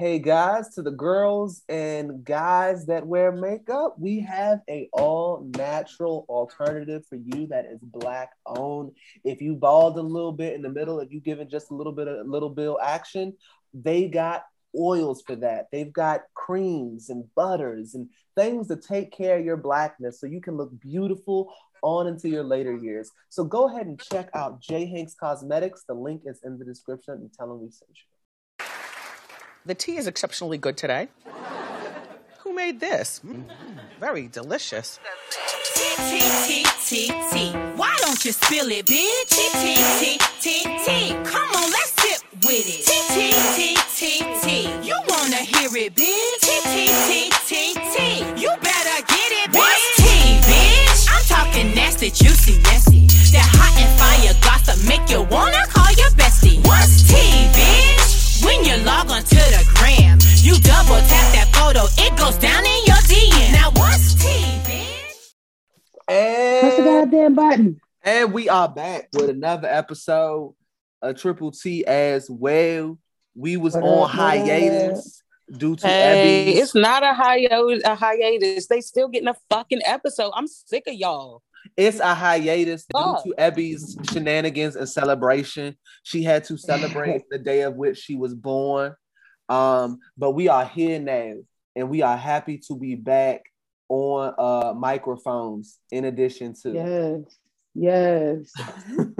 Hey guys, to the girls and guys that wear makeup, we have a all natural alternative for you that is black owned. If you bald a little bit in the middle, if you give it just a little bit of little bill action, they got oils for that. They've got creams and butters and things to take care of your blackness so you can look beautiful on into your later years. So go ahead and check out J Hanks Cosmetics. The link is in the description and tell them we sent you. The tea is exceptionally good today. Who made this? Mm, very delicious. T T T T T. Why don't you spill it, bitch? T T T T T. Come on, let's sip with it. T T T T T. You wanna hear it, bitch? T T T T T. You better get it, bitch. What's tea, bitch? I'm talking nasty, juicy, messy. That hot and fire gossip make you wanna call your bestie. What's tea, bitch? When you log on to the gram, you double tap that photo, it goes down in your DM. Now what's tea, bitch? Press the And, goddamn button. and we are back with another episode of Triple T as well. We was What on up, what hiatus due to Hey, Ebby's it's not a hiatus. A hiatus. They still getting a fucking episode. I'm sick of y'all. It's a hiatus due to Ebby's shenanigans and celebration. She had to celebrate the day of which she was born. Um, but we are here now, and we are happy to be back on uh microphones in addition to Yes. Yes.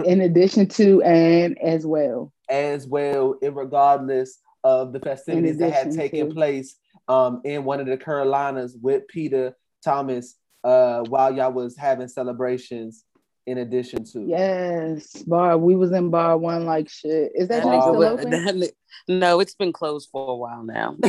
In addition to and as well. as well, regardless of the festivities that had taken to. place um in one of the Carolinas with Peter Thomas uh while y'all was having celebrations in addition to Yes. Bar. We was in bar one like shit. Is that That joint Oh, nigga still open? that no, it's been closed for a while now.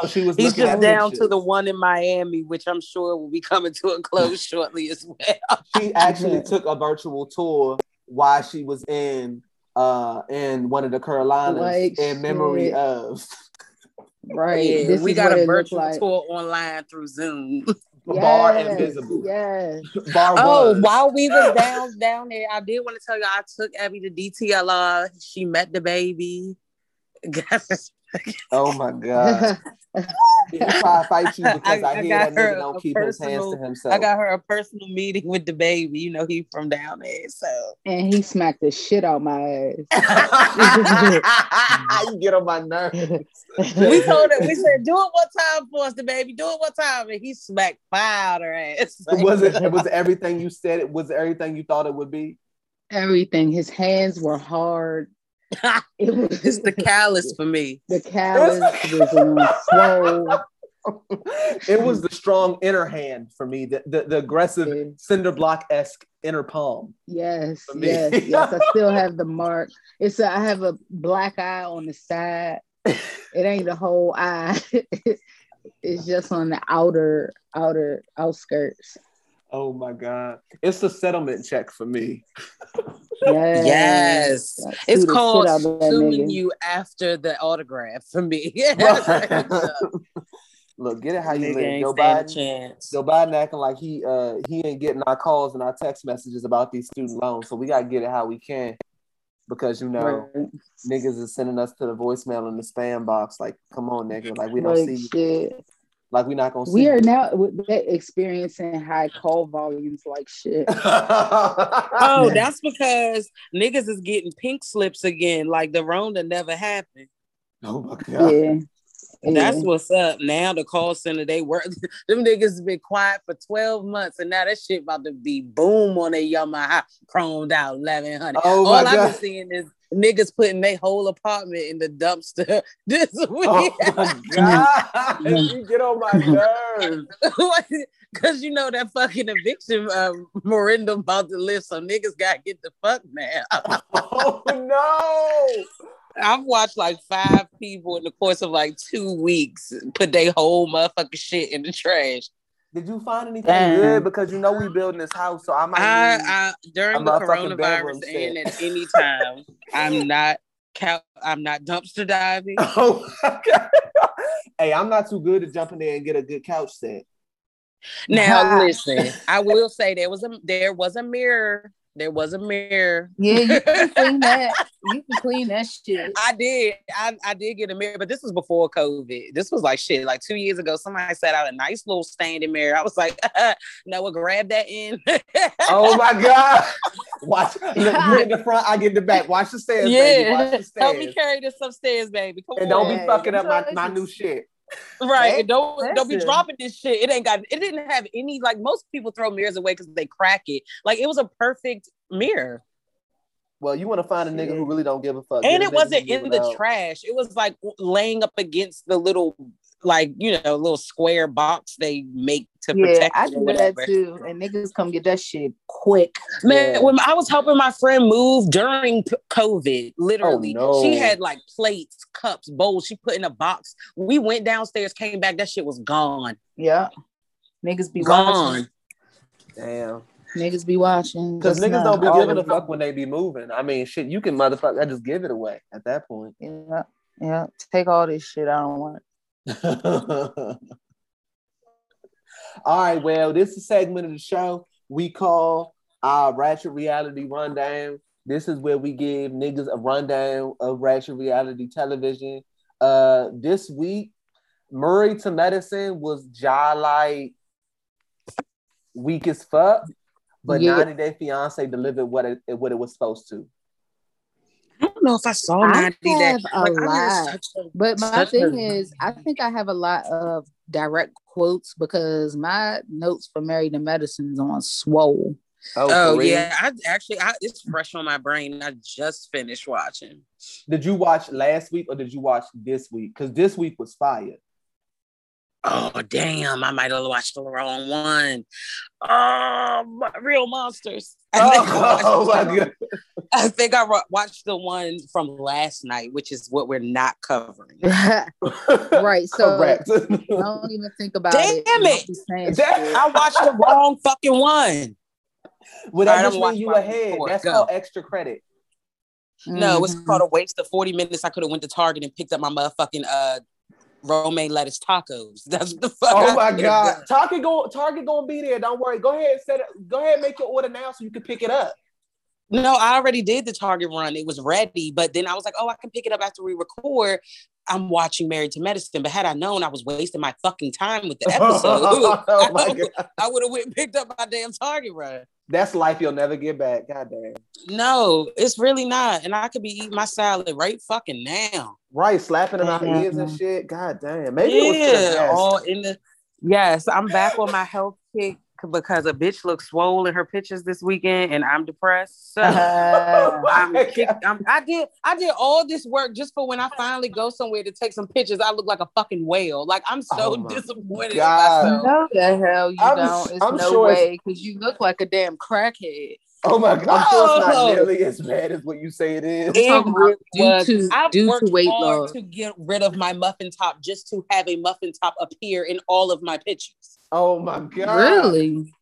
So she was He's just down pictures. to the one in Miami, which I'm sure will be coming to a close shortly as well. She actually Yeah. took a virtual tour while she was in uh in one of the Carolinas Like in memory shit. of Right. Yeah, this we is got what a virtual like. tour online through Zoom. Bar Invisible. Yes. Bar Oh, was. while we was down down there, I did want to tell you I took Abby to DTLR. She met DaBaby. Oh my god. He tried to fight you because I, I- I hear got that nigga her don't a keep his hands personal- to himself. I got her a personal meeting with DaBaby. You know, he from down there. So and he smacked the shit out my ass. you get on my nerves. we told her, we said, do it one time for us, DaBaby. Do it one time. And he smacked fire out her ass. was it was everything you said it was everything you thought it would be? Everything. His hands were hard. It was it's the callus for me. the callus was on swole. it was the strong inner hand for me, the the, the aggressive Yeah. cinder block esque inner palm. Yes, yes, yes. I still have the mark. It's a, I have a black eye on the side. It ain't the whole eye. it's just on the outer outer outskirts. Oh my god, it's a settlement check for me. Yes. Yes. I It's called shit out of suing you after the autograph for me. Look, get it how you live. ain't Joe Biden, chance. Joe Biden acting like he uh he ain't getting our calls and our text messages about these student loans, so we gotta get it how we can because you know Right. niggas is sending us to the voicemail in the spam box. Like, come on, nigga, like we don't Like see you. shit. Like we not gonna see. We are you. now experiencing high call volumes like shit. Oh, that's because niggas is getting pink slips again, like the Rona never happened. oh my god. Yeah. That's what's up. Now the call center they work. Them niggas been quiet for twelve months, and now that shit about to be boom on their Yamaha chromed out eleven hundred. Oh All I've been seeing is niggas putting their whole apartment in the dumpster this week. Oh my god. you get on my nerves. Because you know that fucking eviction uh, Miranda about to lift, so niggas gotta get the fuck now. Oh no. I've watched like five people in the course of like two weeks put their whole motherfucking shit in the trash. Did you find anything Damn. good? Because you know we building this house, so I might. I, I during the coronavirus and at any time, I'm not couch, I'm not dumpster diving. Oh my Hey, I'm not too good to jump in there and get a good couch set. Now listen, I will say there was a there was a mirror There was a mirror. Yeah, you can clean that. You can clean that shit. I did. I, I did get a mirror, but this was before COVID. This was like shit, like two years ago. Somebody set out a nice little standing mirror. I was like, Noah, grab that in. Oh my god! Watch look, you in the front, I get in the back. Watch the stairs, baby. Watch yeah. the Help me carry this upstairs, baby. Come And don't be fucking up my, my new shit. Right. And don't don't be dropping this shit. It ain't got it didn't have any like most people throw mirrors away because they crack it. Like it was a perfect mirror. Well, you want to find a nigga who really don't give a fuck. and Get it wasn't in the out. trash. It was like laying up against the little, like you know, a little square box they make to Yeah, protect I it or do that too. And niggas come get that shit quick. Man, Yeah. when I was helping my friend move during COVID, oh, literally, Oh, no. she had like plates, cups, bowls. She put in a box. We went downstairs, came back. That shit was gone. Yeah. Niggas be watching. Gone. Damn. Niggas be watching. Because niggas now. don't be giving a fuck when they be moving. I mean, shit, you can motherfucker. I just give it away at that point. Yeah. Yeah. Take all this shit. I don't want it. All right, well, this is a segment of the show we call our Ratchet Reality Rundown. This is where we give niggas a rundown of Ratchet Reality television. Uh, this week, Married to Medicine was jaw like weak as fuck, but Yeah. 90 Day Fiance delivered what it what it was supposed to. I don't know if I saw I 90 Day. have a Like, lot. a- But my thing a- is, I think I have a lot of direct quotes because my notes for Married to Medicine is on swole. Oh for oh, real? yeah, I actually I, it's fresh on my brain. I just finished watching. Did you watch last week or did you watch this week? Because this week was fire. Oh damn! I might have watched the wrong one. Oh, my- real monsters. I think I watched- Oh, my god. I think I watched the one from last night, which is what we're not covering. right. So Correct. don't even think about Damn it. it. Don't be saying Damn. shit. I watched the wrong fucking one. well, All that just I'm means watching you ahead. report. That's Go. called extra credit. No, it's Mhm. called a waste of 40 minutes. I could have went to Target and picked up my motherfucking uh romaine lettuce tacos. That's the fuck. Oh I my god. done. Target go Target gonna be there. Don't worry. Go ahead, and set it. Go ahead, and make your order now so you can pick it up. No, I already did the Target run. It was ready, but then I was like, oh, I can pick it up after we record. I'm watching Married to Medicine, but had I known I was wasting my fucking time with the oh episode, oh. I would have went and picked up my damn Target run. That's life you'll never get back. God damn. No, it's really not. And I could be eating my salad right fucking now. Right, slapping in our Yeah. ears and mm-hmm. shit. God damn. Maybe it was for the yeah, best. all in the. Yes, I'm back on my health kick because a bitch looks swole in her pictures this weekend, and I'm depressed. So. Uh, I'm, kick, I'm I did I did all this work just for when I finally go somewhere to take some pictures. I look like a fucking whale. Like I'm so Oh disappointed God. in myself. no, the hell you I'm- don't. It's I'm no sure way because you look like a damn crackhead. Oh my god. I'm sure it's not nearly as bad as what you say it is. It talking about really due was. to- I've due to worked weight hard loss. to get rid of my muffin top just to have a muffin top appear in all of my pictures. Oh my god. Really?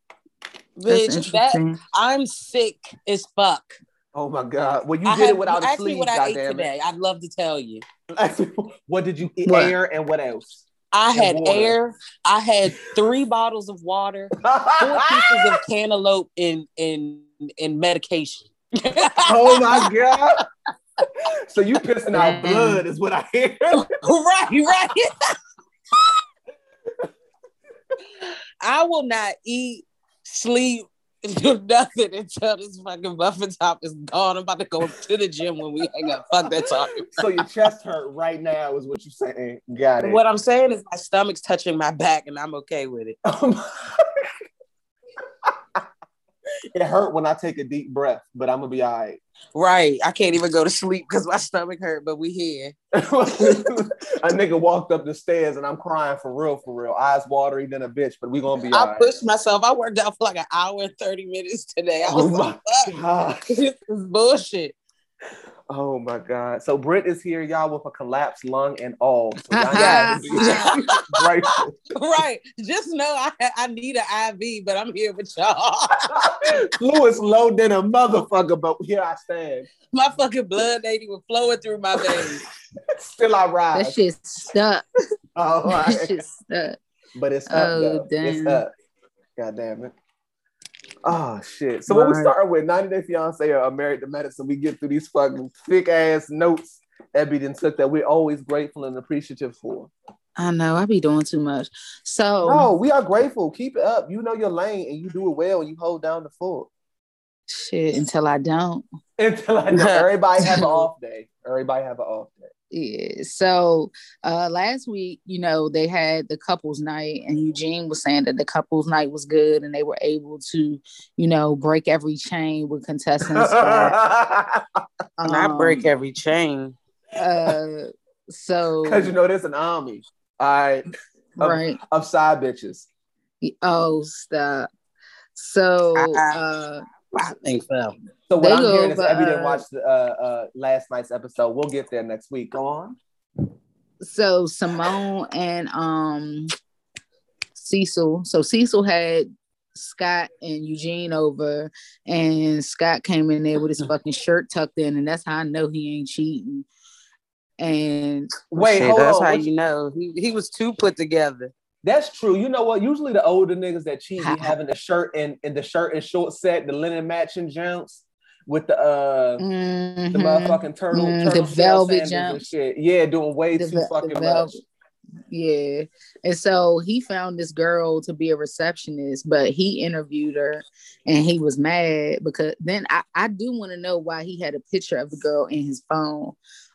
Bitch, that. I'm sick as fuck. Oh my god. Well, you I did have- it without you a asked me sleeve, what I ate goddamn it. today. I'd love to tell you. what did you eat? What? Air and what else? I had water. air. I had three bottles of water, four pieces of cantaloupe, and and and medication. oh my god. So you pissing out blood is what I hear. right, right. I will not eat, sleep, do nothing until this fucking muffin top is gone. I'm about to go to the gym when we hang up. Fuck that talking. so your chest hurt right now is what you're saying. Got it. What I'm saying is my stomach's touching my back and I'm okay with it. Oh it hurt when I take a deep breath, but I'm gonna be all right. Right. I can't even go to sleep because my stomach hurt, but we here. a nigga walked up the stairs and I'm crying for real, for real. Eyes watery than a bitch, but we gonna be all I right. pushed myself. I worked out for like an hour and 30 minutes today. I Oh was my like, this is bullshit. Oh my god. So Britt is here, y'all, with a collapsed lung and all. So y'all Yes. need to be grateful. right. Just know I, I need an IV, but I'm here with y'all. Lewis low than a motherfucker, but here I stand. my fucking blood ain't even flowing through my veins. Still I ride. That rise. shit stuck. All That right. shit stuck. But it's up Oh, though. It's damn. up. God damn it. Oh shit! So when we Right. start with 90 Day Fiance or Married to Medicine, we get through these fucking thick ass notes Ebby then took that we're always grateful and appreciative for. I know I be doing too much. So No, we are grateful. Keep it up. You know your lane and you do it well and you hold down the fort. shit until I don't. Until I know everybody have an off day. Everybody have an off day. Yeah. So uh last week, you know, they had the couples night and Eugene was saying that the couples night was good and they were able to, you know, break every chain with contestants. that, Not break um, every chain. uh so Because you know there's an army, all right, of, right. of side bitches. Oh stop. So uh I think so. So what They I'm go, hearing is but, Ebby didn't uh, watch the, uh, uh, last night's episode. We'll get there next week. Go on. so Simone and um Cecil. So Cecil had Scott and Eugene over, and Scott came in there with his fucking shirt tucked in, and that's how I know he ain't cheating. And Wait, Shit, hold that's on. how you know he, he was too put together. That's true. You know what? Usually the older niggas that cheat be having the shirt and, and the shirt and short set, the linen matching jumps with the uh the Mhm. motherfucking turtle, Mm, turtle the velvet sandals and jumps. shit. Yeah, doing way The too fucking much. Yeah. And so he found this girl to be a receptionist, but he interviewed her and he was mad because then I, I do want to know why he had a picture of the girl in his phone.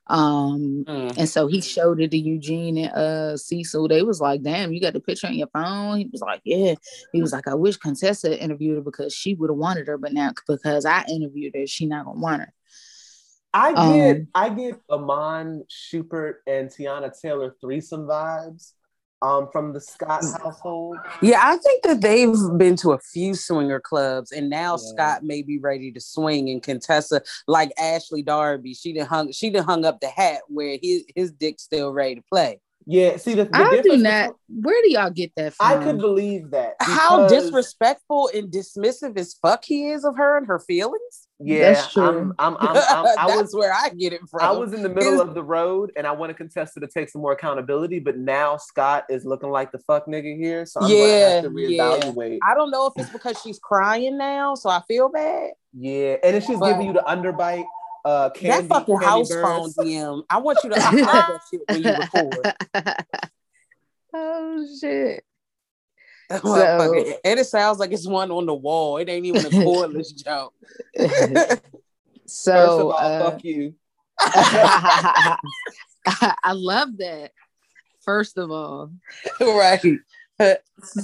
Um Mm. and so he showed it to Eugene and uh Cecil. They was like, damn, you got the picture on your phone? He was like, Yeah. He was like, I wish Contessa interviewed her because she would have wanted her, but now because I interviewed her, she not gonna want her. I get Um, I get Iman Shumpert and Teyana Taylor threesome vibes um from the Scott household. Yeah, I think that they've been to a few swinger clubs, and now Yeah. Scott may be ready to swing. And Contessa, like Ashley Darby, she done hung she done hung up the hat where his his dick's still ready to play. Yeah, see the, the I do not where do y'all get that from? I could believe that. How disrespectful and dismissive as fuck he is of her and her feelings. Yeah, That's true. I'm, I'm, I'm, I'm, I That's was where I get it from. I was in the middle of the road and I want to contest to take some more accountability, but now Scott is looking like the fuck nigga here. So I'm gonna Yeah, have to yeah. reevaluate. I don't know if it's because she's crying now, so I feel bad. Yeah. And if she's But- giving you the underbite. Uh candy, that fucking candy house phone DM. I want you to that shit when you record. oh shit. So- and it sounds like it's one on the wall. It ain't even a cordless joke. so all, uh, fuck you. I love that. First of all, right.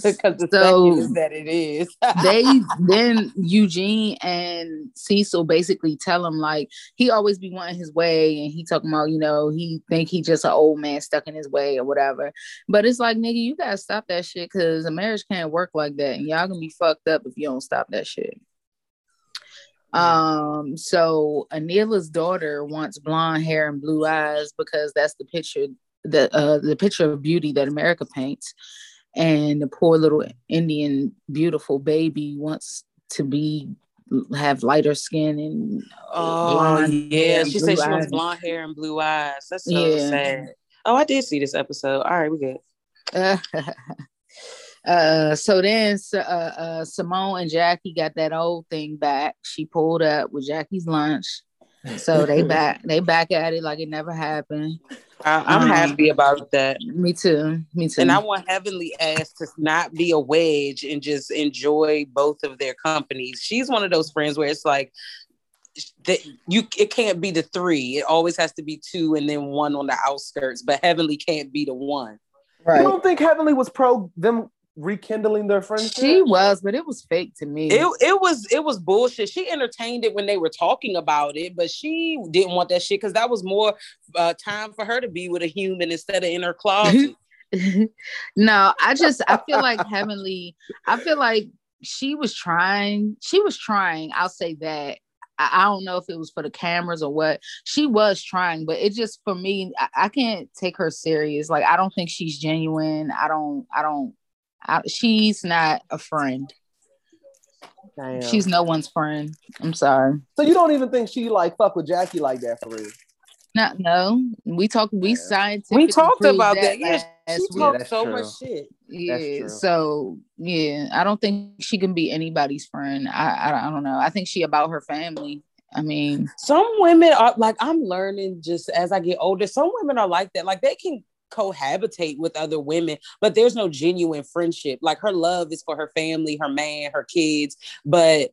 Because the So- is that it is. they then Eugene and Cecil basically tell him like he always be wanting his way, and he talking about you know he think he just an old man stuck in his way or whatever. But it's like nigga, you gotta stop that shit because a marriage can't work like that, and y'all gonna be fucked up if you don't stop that shit. Um, so Anila's daughter wants blonde hair and blue eyes because that's the picture the uh the picture of beauty that America paints. And the poor little Indian beautiful baby wants to be have lighter skin and Oh yeah, and she said she wants blonde hair and blue eyes. That's so Yeah. sad. Oh, I did see this episode. All right, we good. uh, so then uh, uh, Simone and Jackie got that old thing back. She pulled up with Jackie's lunch. So they back they back at it like it never happened. I, I'm Um, happy about that. Me too. Me too. And I want Heavenly Ass to not be a wedge and just enjoy both of their companies. She's one of those friends where it's like that you it can't be the three. It always has to be two and then one on the outskirts. But Heavenly can't be the one. You don't think Heavenly was pro them rekindling their friendship? She was, but it was fake to me. It, it was it was bullshit. She entertained it when they were talking about it, but she didn't want that shit because that was more uh, time for her to be with a human instead of in her closet. no, I just I feel like Heavenly, I feel like she was trying, she was trying, I'll say that. I, I don't know if it was for the cameras or what. She was trying, but it just for me, I, I can't take her serious. Like I don't think she's genuine. I don't, I don't I, she's not a friend. Damn. She's no one's friend. I'm sorry. so you don't even think she like fuck with Jackie like that for real? Not no. We talked. We Yeah. scientifically we talked about that. Yeah, last she week. Talked that's so true. much shit. Yeah. So yeah, I don't think she can be anybody's friend. I, I I don't know. I think she about her family. I mean, Some women are like I'm learning just as I get older. Some women are like that. Like they can cohabitate with other women, but there's no genuine friendship. Like her love is for her family, her man, her kids, but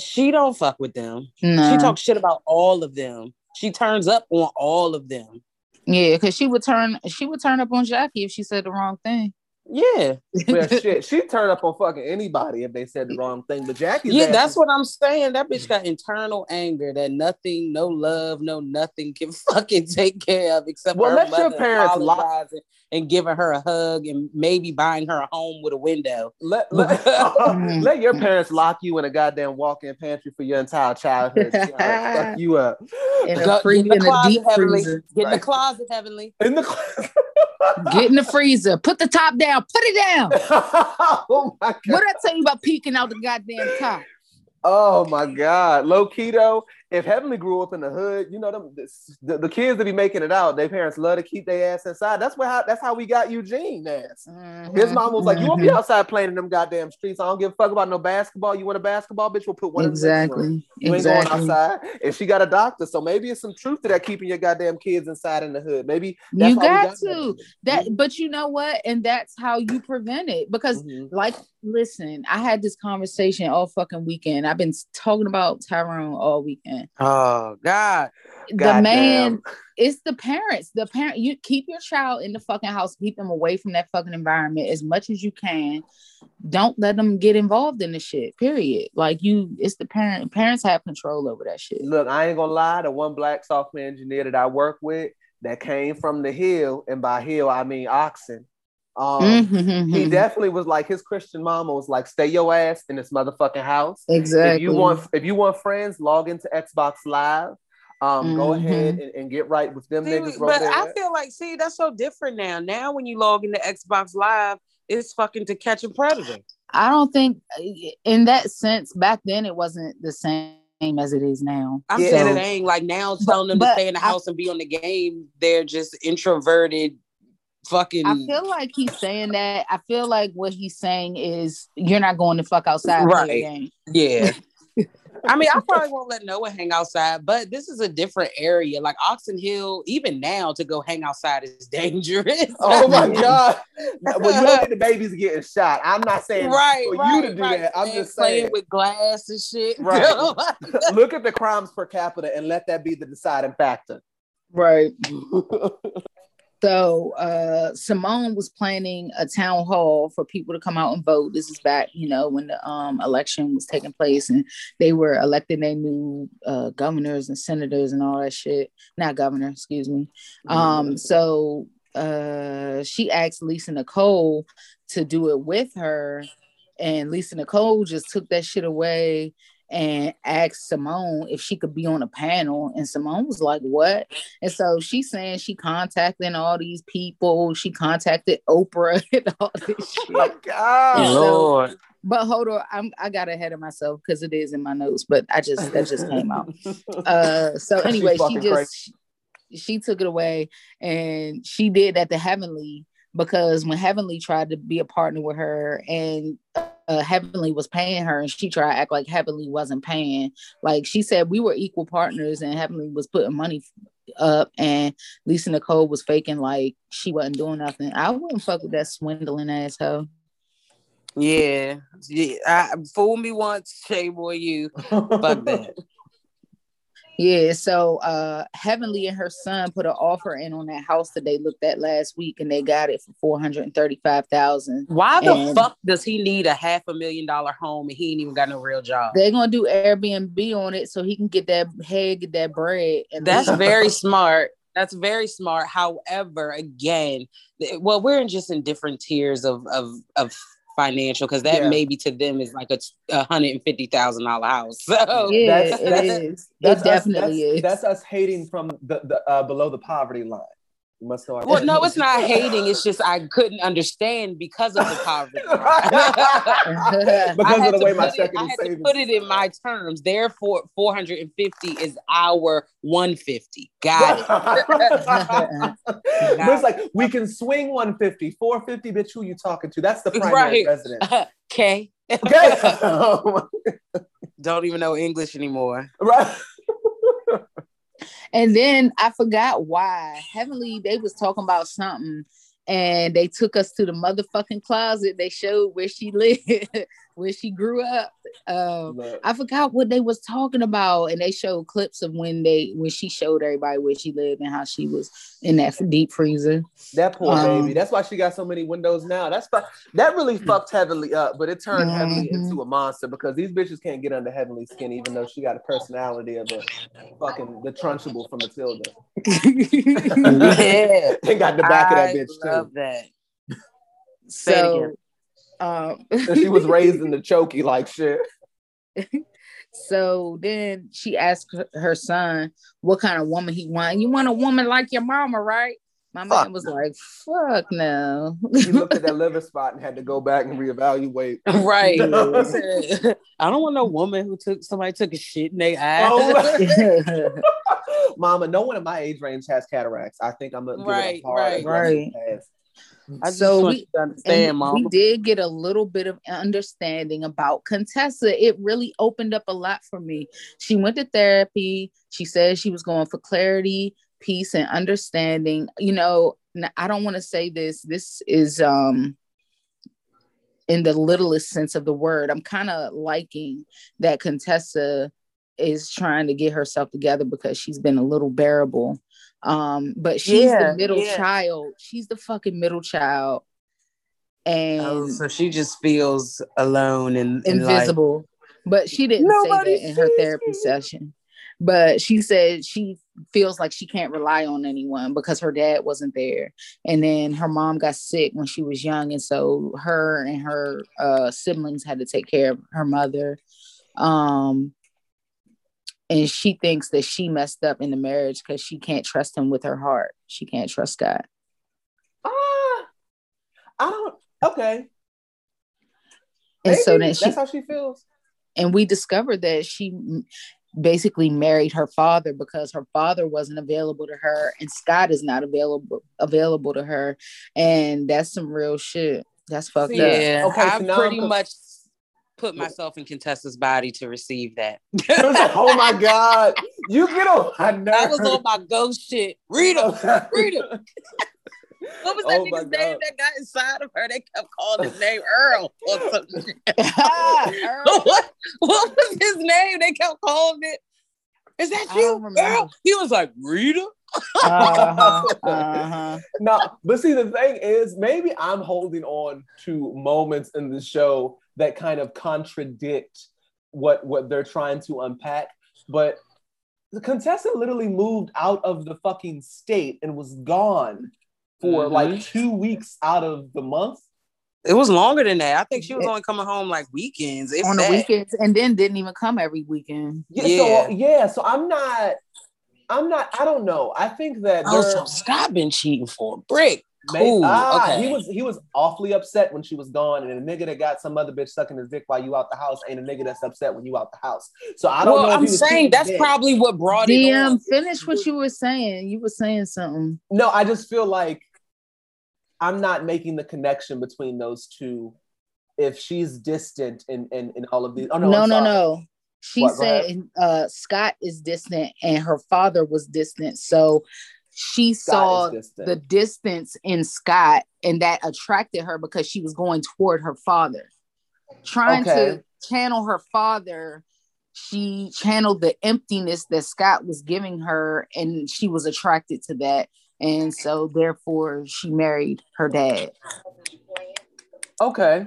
she don't fuck with them. no. She talks shit about all of them. She turns up on all of them. yeah, because she would turn she would turn up on Jackie if she said the wrong thing. Yeah. Well, shit, she turned up on fucking anybody if they said the wrong thing. But Jackie, Yeah, that's what I'm saying. That bitch got internal anger that nothing, no love, no nothing can fucking take care of except Well, her let your parents apologizing and giving her a hug and maybe buying her a home with a window. let let, mm. let your parents lock you in a goddamn walk-in pantry for your entire childhood. See how fuck you up In a, free, get in the in a closet, deep Heavenly. freezer. Get in the closet, Heavenly. in the. Get in the freezer. Put the top down. Put it down. oh my god! What did I tell you about peeking out the goddamn top? Oh my god! Low keto. If Heavenly grew up in the hood, you know them the, the kids that be making it out. Their parents love to keep their ass inside. That's what how that's how we got Eugene ass. His mom was like, "You won't be Mhm. outside playing in them goddamn streets. I don't give a fuck about no basketball. You want a basketball, bitch? We'll put one in the next. Exactly. You ain't going outside. And she got a doctor, so maybe it's some truth to that keeping your goddamn kids inside in the hood. Maybe that's You why we got to. shit. That but you know what? And that's how you prevent it. Because Mhm. like listen, I had this conversation all fucking weekend. I've been talking about Tyrone all weekend. Oh God. the Goddamn. man it's the parents the parent you keep your child in the fucking house keep them away from that fucking environment as much as you can don't let them get involved in the shit period like you it's the parent parents have control over that shit Look, I ain't gonna lie. The one black software engineer that I work with that came from the hill, and by hill I mean Oxon. Um, he mhm. definitely was like his Christian mama was like, "Stay your ass in this motherfucking house." exactly If you want, if you want friends, log into Xbox Live. Um, go Mhm. ahead and, and get right with them See, niggas. but over I feel like, see, that's so different now. Now, when you log into Xbox Live, it's fucking to catch a predator. i don't think in that sense back then it wasn't the same as it is now I'm Yeah. saying So- it ain't like now telling them but to stay in the I- house and be on the game. They're just introverted, fucking. I feel like he's saying that. I feel like what he's saying is you're not going to fuck outside and play the Right. game. yeah. I mean, I probably won't let Noah hang outside, but this is a different area. Like Oxon Hill, even now to go hang outside is dangerous. Oh my god! well, you don't the babies getting shot. I'm not saying right, for right, you to do right. that. I'm And just playing saying. with glass and shit. Right. Look at the crimes per capita and let that be the deciding factor. Right. So uh Simone was planning a town hall for people to come out and vote. This is back, you know, when the um election was taking place and they were electing their new uh governors and senators and all that shit. Not governor, excuse me. Um so uh she asked Lisa Nicole to do it with her and Lisa Nicole just took that shit away and asked Simone if she could be on a panel and Simone was like what and so she's saying she contacting all these people. She contacted Oprah and all this Oh my shit. god! Lord. But hold on, I'm I got ahead of myself because it is in my notes, but I just that just came out. Uh so anyway, she just she, she took it away and she did that to Heavenly because when Heavenly tried to be a partner with her and uh, Heavenly was paying her and she tried to act like Heavenly wasn't paying. Like she said, we were equal partners and Heavenly was putting money up and Lisa Nicole was faking like she wasn't doing nothing. I wouldn't fuck with that swindling asshole. Yeah. yeah. I, fool me once, shame on you. Fuck that. Yeah, so uh Heavenly and her son put an offer in on that house that they looked at last week and they got it for 435,000. Why the And- fuck does he need a half a million dollar home and he ain't even got no real job? They're gonna do Airbnb on it so he can get that head, get that bread. And That's very smart. That's very smart. However, again, well, we're in just in different tiers of of of financial because that Yeah. maybe to them is like a a hundred and fifty thousand dollar house. So yeah, That's- it that's- is. That's it definitely us, is. that's, That's us hating from the, the uh, below the poverty line. Must know. I- Well, no, it's not hating. It's just I couldn't understand because of the poverty. because of the way my second. it- I had to put it in my terms. Therefore, 450 is our 150. Got it. it's like we can swing 150, 450, bitch. Who you talking to? That's the primary Right. resident. Okay. Okay. Don't even know English anymore. right. And then I forgot why. Heavenly, they was talking about something and they took us to the motherfucking closet. They showed where she lived, where she grew up. Um, I forgot what they was talking about, and they showed clips of when they when she showed everybody where she lived and how she was in that deep freezer. that poor Um, baby. That's why she got so many windows now. That's fu- that really fucked Heavenly up, but it turned Heavenly Mhm. into a monster because these bitches can't get under Heavenly's skin, even though she got a personality of a fucking the Trunchbull from Matilda. Yeah. they got the back of that bitch love too. that. Say it so, again. Um, she was raised in the chokey like shit. So then she asked her- her son what kind of woman he want. You want a woman like your mama, right? My Fuck man was like, "Fuck no." He looked at that liver spot and had to go back and reevaluate. Right. No. He said, I don't want no woman who took somebody took a shit in their ass. Oh, Mama, no one in my age range has cataracts. I think I'm gonna give Right, it a hard right. I So we- understand, and mom. we did get a little bit of understanding about Contessa. It really opened up a lot for me. She went to therapy. She said she was going for clarity, peace, and understanding. You know, I don't want to say this. This is um in the littlest sense of the word. I'm kind of liking that Contessa is trying to get herself together because she's been a little bearable. Um, but she's Yeah, the middle yeah. child. She's the fucking middle child. And Oh, so she just feels alone and, invisible. but she didn't Nobody say that in her therapy me. session. But she said she feels like she can't rely on anyone because her dad wasn't there. And then her mom got sick when she was young. And so her and her uh, siblings had to take care of her mother. Um, and she thinks that she messed up in the marriage because she can't trust him with her heart. She can't trust God. Ah, I don't. Okay. And so then she that's how she feels. and we discovered that she basically married her father because her father wasn't available to her and Scott is not available available to her and that's some real shit that's fucked up yeah. Okay, so I now pretty I'm much put myself in Contessa's body to receive that. oh my god, you get on my nerves. I was on my ghost shit. Rita, Rita. What was that Oh nigga's name that got inside of her? They kept calling his name Earl or something. Earl. what, what was his name? They kept calling it. Is that I you. Earl? He was like Rita. uh-huh, uh-huh. no, but see, the thing is, maybe I'm holding on to moments in the show that kind of contradict what what they're trying to unpack. But the Contessa literally moved out of the fucking state and was gone for Mhm. like two weeks out of the month. It was longer than that. I think she was only coming home like weekends. If on the that. weekends and then didn't even come every weekend Yeah, Yeah. So yeah, so I'm not. I'm not. I don't know. I think that Oh, they're- so Scott been cheating for a brick. May- Cool. ah, okay. he was he was awfully upset when she was gone, and a nigga that got some other bitch sucking his dick while you out the house ain't a nigga that's upset when you out the house. So I don't well, know. if I'm he was saying that's then. probably what brought it DM finish what you were saying you were saying something no. I just feel like I'm not making the connection between those two. If she's distant in in, in all of these, oh no, no no no she What, said uh scott is distant and her father was distant so she saw the distance in scott and that attracted her because she was going toward her father trying Okay. to channel her father she channeled the emptiness that scott was giving her and she was attracted to that and so therefore she married her dad Okay.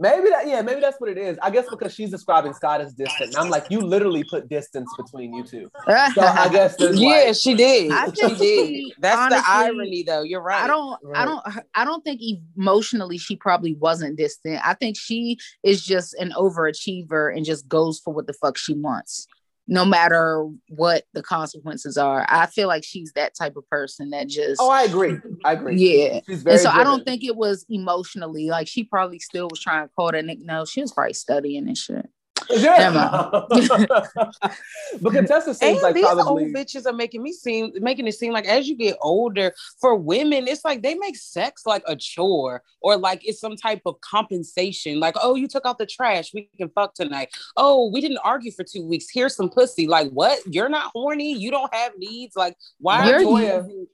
Maybe that, yeah, maybe that's what it is. I guess because she's describing Scott as distant. And I'm like, you literally put distance between you two. So I guess there's Yeah, like, she did. I she did. That's honestly, the irony, though. You're right. I don't Right. I don't I don't think emotionally she probably wasn't distant. I think she is just an overachiever and just goes for what the fuck she wants. No matter what the consequences are. I feel like she's that type of person that just Oh, I agree. I agree. yeah. And so I don't think it was emotionally like she probably still was trying to call that Nick. No, she was probably studying and shit. Yeah. but Contessa And seems like these probably old bitches are making me seem making it seem like as you get older, for women, it's like they make sex like a chore or like it's some type of compensation. Like, oh, you took out the trash, we can fuck tonight. Oh, we didn't argue for two weeks. Here's some pussy. Like, what? You're not horny? You don't have needs? Like, why are You're- you?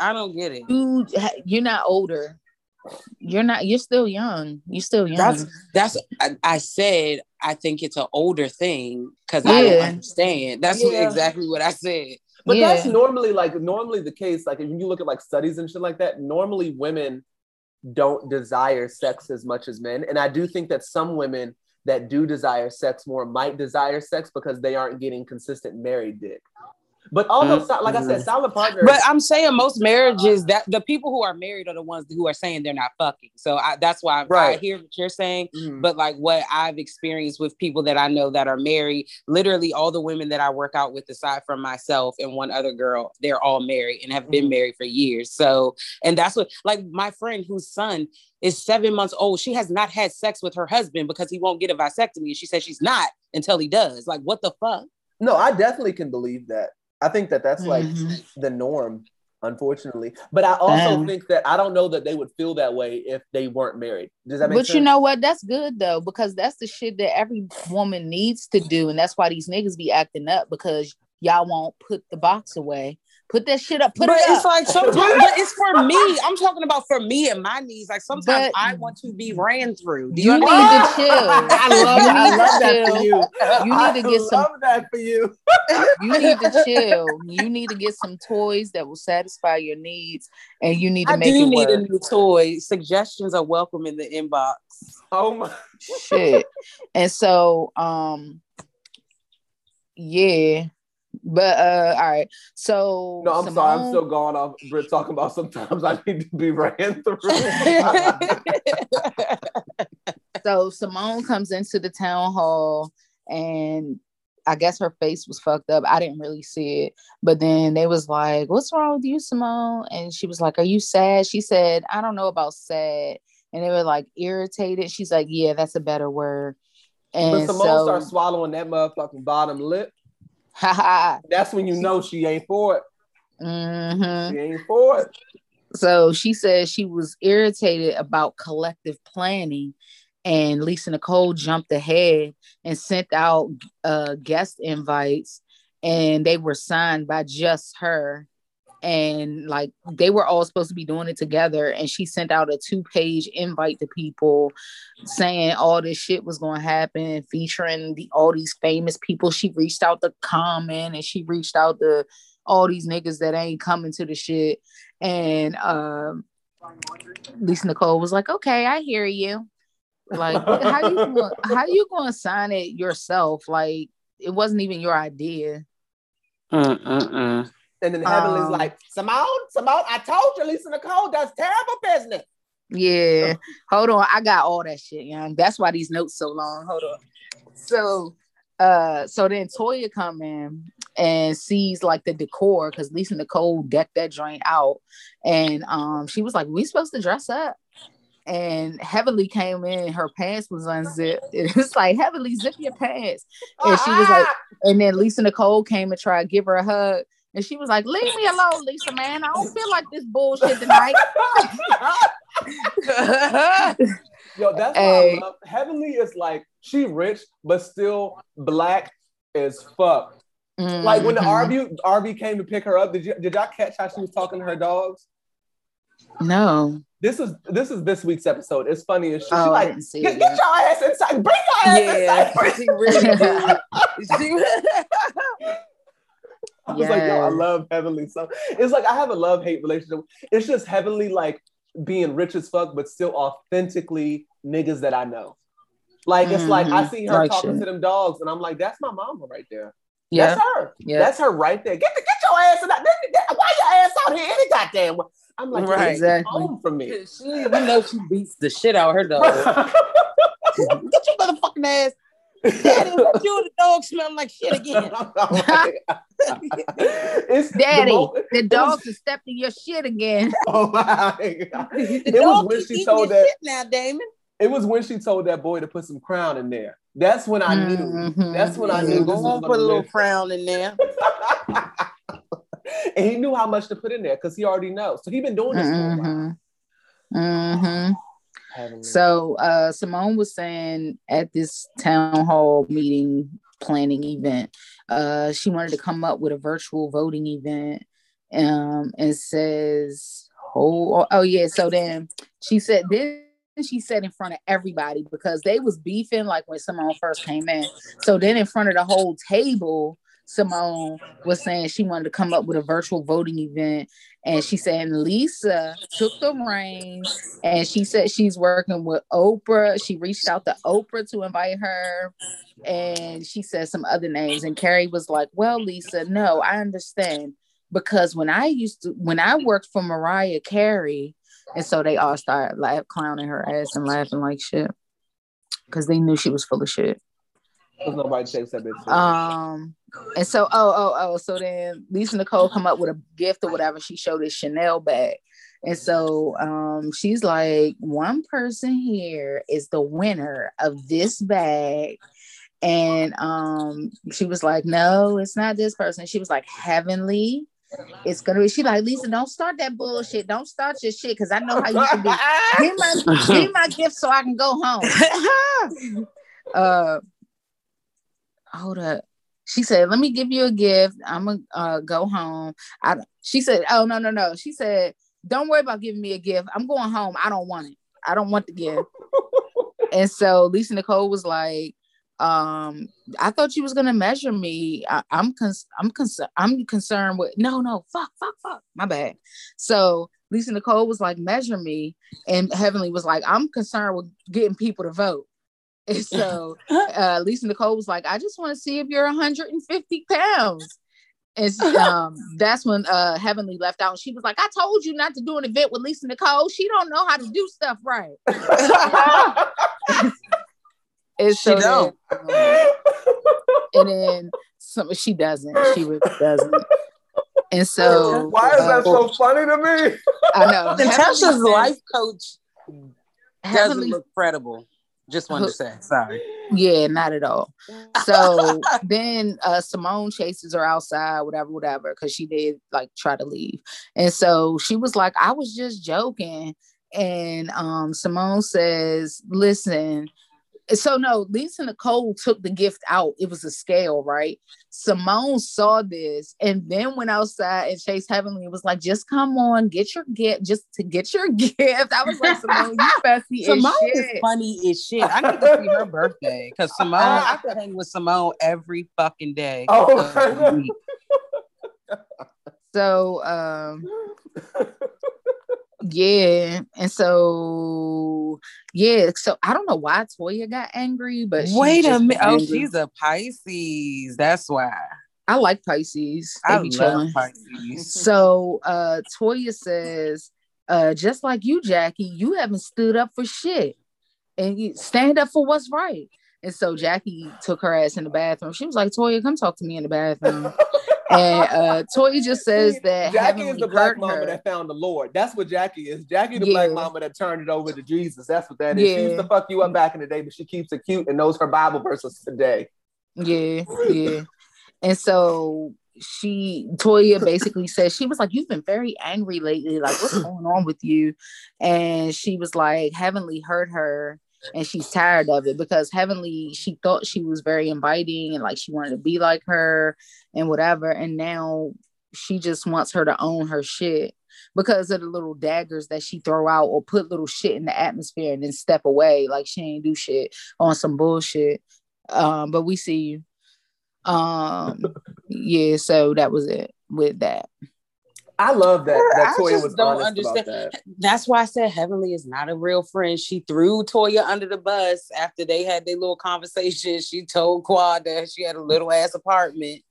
I don't get it. You you're not older. You're not. You're still young. You're still young. That's that's I, I said I think it's an older thing because I don't understand. That's Yeah. exactly what I said. But Yeah. that's normally like normally the case. Like if you look at like studies and shit like that, normally women don't desire sex as much as men. And I do think that some women that do desire sex more might desire sex because they aren't getting consistent married dick. But although, Mm-hmm. like I said, silent partners. But I'm saying most marriages that the people who are married are the ones who are saying they're not fucking. So I, that's why I Right. hear what you're saying. Mhm. But like what I've experienced with people that I know that are married, literally all the women that I work out with, aside from myself and one other girl, they're all married and have been Mhm. married for years. So, and that's what, like my friend whose son is seven months old, she has not had sex with her husband because he won't get a vasectomy. And she says she's not until he does. Like, what the fuck? no, I definitely can believe that. I think that that's like Mhm. the norm, unfortunately. But I also think that I don't know that they would feel that way if they weren't married. Does that make But sense? you know what? That's good though, because that's the shit that every woman needs to do, and that's why these niggas be acting up because y'all won't put the box away. Put that shit up. Put but it it's up. like sometimes, but it's for me. I'm talking about for me and my needs. Like sometimes But- I want to be ran through. Do you, You understand? need to chill. I love, You I love that for you. You need to get some- love that for you. you need to chill. You need to get some toys that will satisfy your needs, and you need to I make do it need work. a new toy. Suggestions are welcome in the inbox. Oh my. shit. And so, um, yeah. But uh, all right. So No, I'm sorry. I'm still going off. Britt talking about sometimes I need to be ran through. so Simone comes into the town hall and I guess her face was fucked up. I didn't really see it. But then they was like, What's wrong with you, Simone? And she was like, Are you sad? She said, I don't know about sad. And they were like irritated. She's like, Yeah, that's a better word. but And Simone so starts swallowing that motherfucking bottom lip. That's when you know she ain't for it. mhm. She ain't for it. So she said she was irritated about collective planning, and Lisa Nicole jumped ahead and sent out uh, guest invites, and they were signed by just her. And like they were all supposed to be doing it together, and she sent out a two-page invite to people saying all this shit was going to happen, featuring the all these famous people. She reached out to Common, and she reached out to all these niggas that ain't coming to the shit. And um, Lisa Nicole was like, "Okay, I hear you. Like, how you gonna, how you going to sign it yourself? Like, it wasn't even your idea." Mm-mm-mm. And then Heavenly's Um, like, Simone, Simone, I told you, Lisa Nicole does terrible business. Yeah. Hold on. I got all that shit, young. That's why these notes so long. Hold on. So uh so then Toya come in and sees like the decor because Lisa Nicole decked that joint out. And um she was like, We supposed to dress up. And Heavenly came in, her pants was unzipped. It was like, Heavenly, zip your pants. And she was like, and then Lisa Nicole came and tried to give her a hug. And she was like, Leave me alone, Lisa, man. I don't feel like this bullshit tonight. Yo, that's why Hey. I love Heavenly is like she rich, but still black as fuck. Like when the. Mm-hmm. RV RV came to pick her up, did you did y'all catch how she was talking to her dogs? No. This is this is this week's episode. It's funny as shit. She Oh, I like get, get your ass inside, bring your ass Yeah, inside. she really did. She- I was like, yo, I love Heavenly. So it's like I have a love hate relationship. It's just Heavenly like being rich as fuck, but still authentically niggas that I know. Like it's like I Mhm. see her Like talking shit. to them dogs, and I'm like, that's my mama right there. Yeah. That's her. Yeah. That's her right there. Get the, get your ass in that. Why your ass out here any goddamn? way? I'm like, Right. right. Exactly. home from me. she, you know she beats the shit out of her dog. get your motherfucking ass. Daddy, what you the dog smell like shit again? it's the Daddy, mo- the it dogs was- have stepped in your shit again. Oh my God. The It was when she told that. shit now, Damon. It was when she told that boy to put some crown in there. That's when I knew. Mhm. That's when I knew go on, put a little live. crown in there. and he knew how much to put in there because he already knows. So he been doing this for a while. Mhm. So uh, Simone was saying at this town hall meeting planning event, uh, she wanted to come up with a virtual voting event, um, and says, "Oh, oh yeah." So then she said this. She said in front of everybody because they was beefing like when Simone first came in. So then in front of the whole table, Simone was saying she wanted to come up with a virtual voting event, and she said Lisa took the reins and she said she's working with Oprah. She reached out to Oprah to invite her, and she said some other names. And Carrie was like, "Well, Lisa, no, I understand because when I used to, when I worked for Mariah Carey, and so they all started laugh, clowning her ass and laughing like shit because they knew she was full of shit. Because nobody takes that bitch. Um, and so oh oh oh, so then Lisa Nicole come up with a gift or whatever. She showed this Chanel bag. And so um she's like, one person here is the winner of this bag. And um she was like, No, it's not this person. She was like, Heavenly. It's gonna be she like Lisa, don't start that bullshit. Don't start your shit because I know how you can be. Give my give my gift so I can go home uh hold up. She said let me give you a gift. I'm gonna uh, go home. I she said oh no no no. She said don't worry about giving me a gift. I'm going home. I don't want it. I don't want the gift. And so lisa nicole was like um i thought you was gonna measure me. I, i'm cons- i'm concerned i'm concerned with no no fuck fuck fuck. My bad. So lisa nicole was like measure me. And heavenly was like i'm concerned with getting people to vote and so uh, Lisa Nicole was like, I just want to see if you're 150 pounds. And um, that's when uh, Heavenly left out. And she was like, I told you not to do an event with Lisa Nicole. She don't know how to do stuff right. And She don't. then, um, and then some, she doesn't. She really doesn't. And so Why is that uh, so funny to me? I know. Natasha's life coach doesn't Heavenly look credible. Just wanted to say, sorry. Yeah, not at all. So then uh Simone chases her outside, whatever, whatever, because she did like try to leave. And so she was like, I was just joking. And um Simone says, listen. So no, Lisa Nicole took the gift out. It was a scale, right? Simone saw this and then went outside and chased Heavenly was like, just come on, get your gift, just to get your gift. I was like, Simone, you messy as Simone shit. is funny as shit. I need to see her birthday because Simone, I could hang with Simone every fucking day. Oh. of the week. So um yeah, and so yeah, so I don't know why Toya got angry, but Wait a minute. Oh, she's a Pisces. That's why. I like Pisces. They I be love chilling. Pisces. So uh Toya says, uh, just like you, Jackie, you haven't stood up for shit. And you stand up for what's right. And so Jackie took her ass in the bathroom. She was like, Toya, come talk to me in the bathroom. and uh Toya just says that Jackie is the black mama her. that found the Lord. That's what Jackie is. Jackie the Yeah. black mama that turned it over to Jesus. That's what that is. She used to fuck you up back in the day, but she keeps it cute and knows her Bible verses today. Yeah, yeah. And so she Toya basically said she was like, You've been very angry lately. Like, what's going on with you? And she was like, Heavenly hurt her and she's tired of it because Heavenly, she thought she was very inviting and like she wanted to be like her and whatever. And now she just wants her to own her shit because of the little daggers that she throw out or put little shit in the atmosphere and then step away like she ain't do shit on some bullshit. Um, but we see you. Um, yeah, so that was it with that. I love that. That I just was don't honest understand. about that. That's why I said Heavenly is not a real friend. She threw Toya under the bus after they had their little conversation. She told Quad that she had a little ass apartment.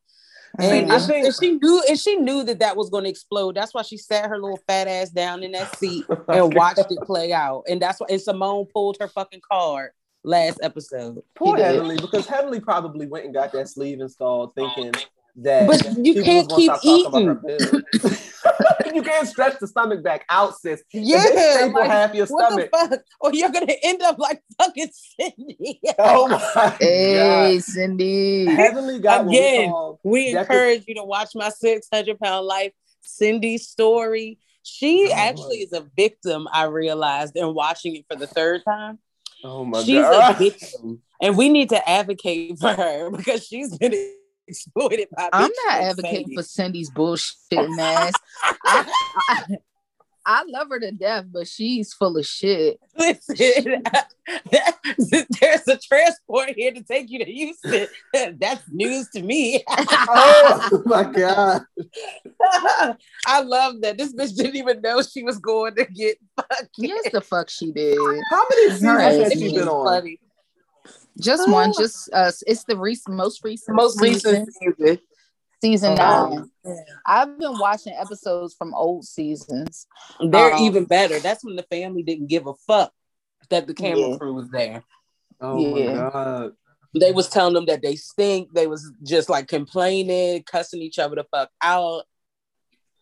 And, I think- and she knew, and she knew that that was going to explode. That's why she sat her little fat ass down in that seat and watched it play out. And that's why, and Simone pulled her fucking card last episode. Poor He did. Heavenly, because Heavenly probably went and got that sleeve installed thinking that But you can't keep stop talking about her business. you can't stretch the stomach back out, sis. If they Yeah, staple like, half your what stomach. the fuck? Or you're gonna end up like fucking Cindy. Oh my Hey, god. Cindy. Heavenly got what we Again, We Decad- encourage you to watch my 600 pound life, Cindy's story. She Oh, actually is a victim, I realized, in watching it for the third time. Oh my she's god. a victim. And we need to advocate for her because she's been exploited by I'm not advocating Cindy. for Cindy's bullshit ass. I, I, I love her to death, but she's full of shit. Listen, that- there's a transport here to take you to Houston. That's news to me. oh my god. I love that. This bitch didn't even know she was going to get fucked. Yes, the fuck she did. How many seasons has she been on? funny. Just one, just uh, it's the recent, most recent, Most season, recent season. season Oh. nine. I've been watching episodes from old seasons. They're Um, even better. That's when the family didn't give a fuck that the camera Yeah. crew was there. Oh Yeah. my god. They was telling them that they stink. They was just like complaining, cussing each other the fuck out.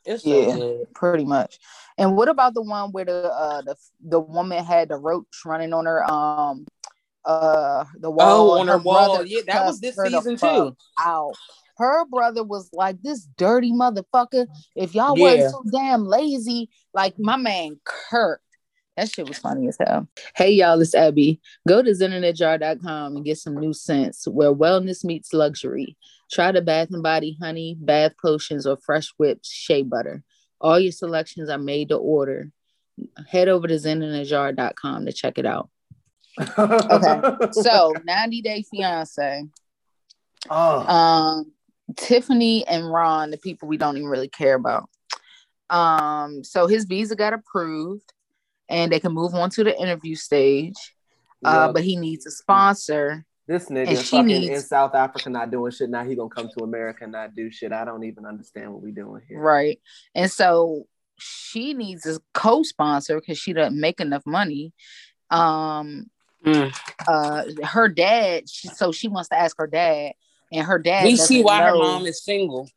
It's Yeah. pretty much. And what about the one where the uh the the woman had the roach running on her um uh the wall? Oh, on her wall. Yeah, that was this season too. Out. Her brother was like, "This dirty motherfucker! If y'all Yeah. wasn't so damn lazy, like my man Kirk. That shit was funny as hell. Hey y'all, it's Abby. Go to zeninthejar.com and get some new scents where wellness meets luxury. Try the Bath and Body Honey, bath potions, or fresh whipped shea butter. All your selections are made to order. Head over to zeninthejar.com to check it out. Okay. So 90 Day Fiance. oh, Um, Tiffany and Ron, the people we don't even really care about. Um, so his visa got approved and they can move on to the interview stage. Uh, Yup. but he needs a sponsor. this nigga and fucking needs- in South Africa not doing shit. Now he gonna come to America and not do shit. I don't even understand what we doing here. Right. And so she needs a co-sponsor because she doesn't make enough money. Um Mm. uh her dad, she, so she wants to ask her dad, and her dad We see doesn't why her mom is single.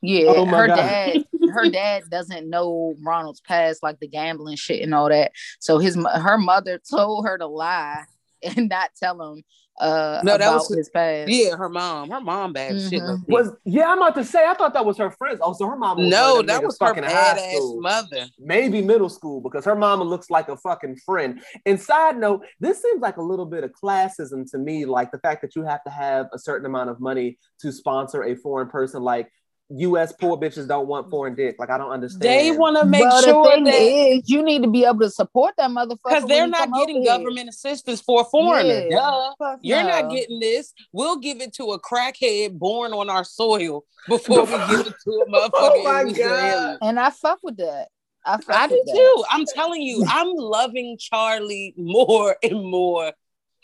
Yeah, Oh my her God. dad, her dad doesn't know Ronald's past, like the gambling shit and all that. So his her mother told her to lie and not tell him uh No, that about was- his past. Yeah, her mom. Her mom bad shit. Mhm. low key. Was yeah, I'm about to say. I thought that was her friends. Oh, so her mom. Was no, one that was her fucking in high school. mother. maybe middle school because her mama looks like a fucking friend. And side note, this seems like a little bit of classism to me, like the fact that you have to have a certain amount of money to sponsor a foreign person. Like U.S. poor bitches don't want foreign dick. Like I don't understand. They want to make well, sure the thing that is, you need to be able to support that motherfucker because they're not come over getting here. government assistance for a foreigner. Yeah. Duh. You're not getting this. We'll give it to a crackhead born on our soil before we give it to a motherfucker. Oh my Israeli. God. And I fuck with that. I I do that. too. I'm telling you, I'm loving Charlie more and more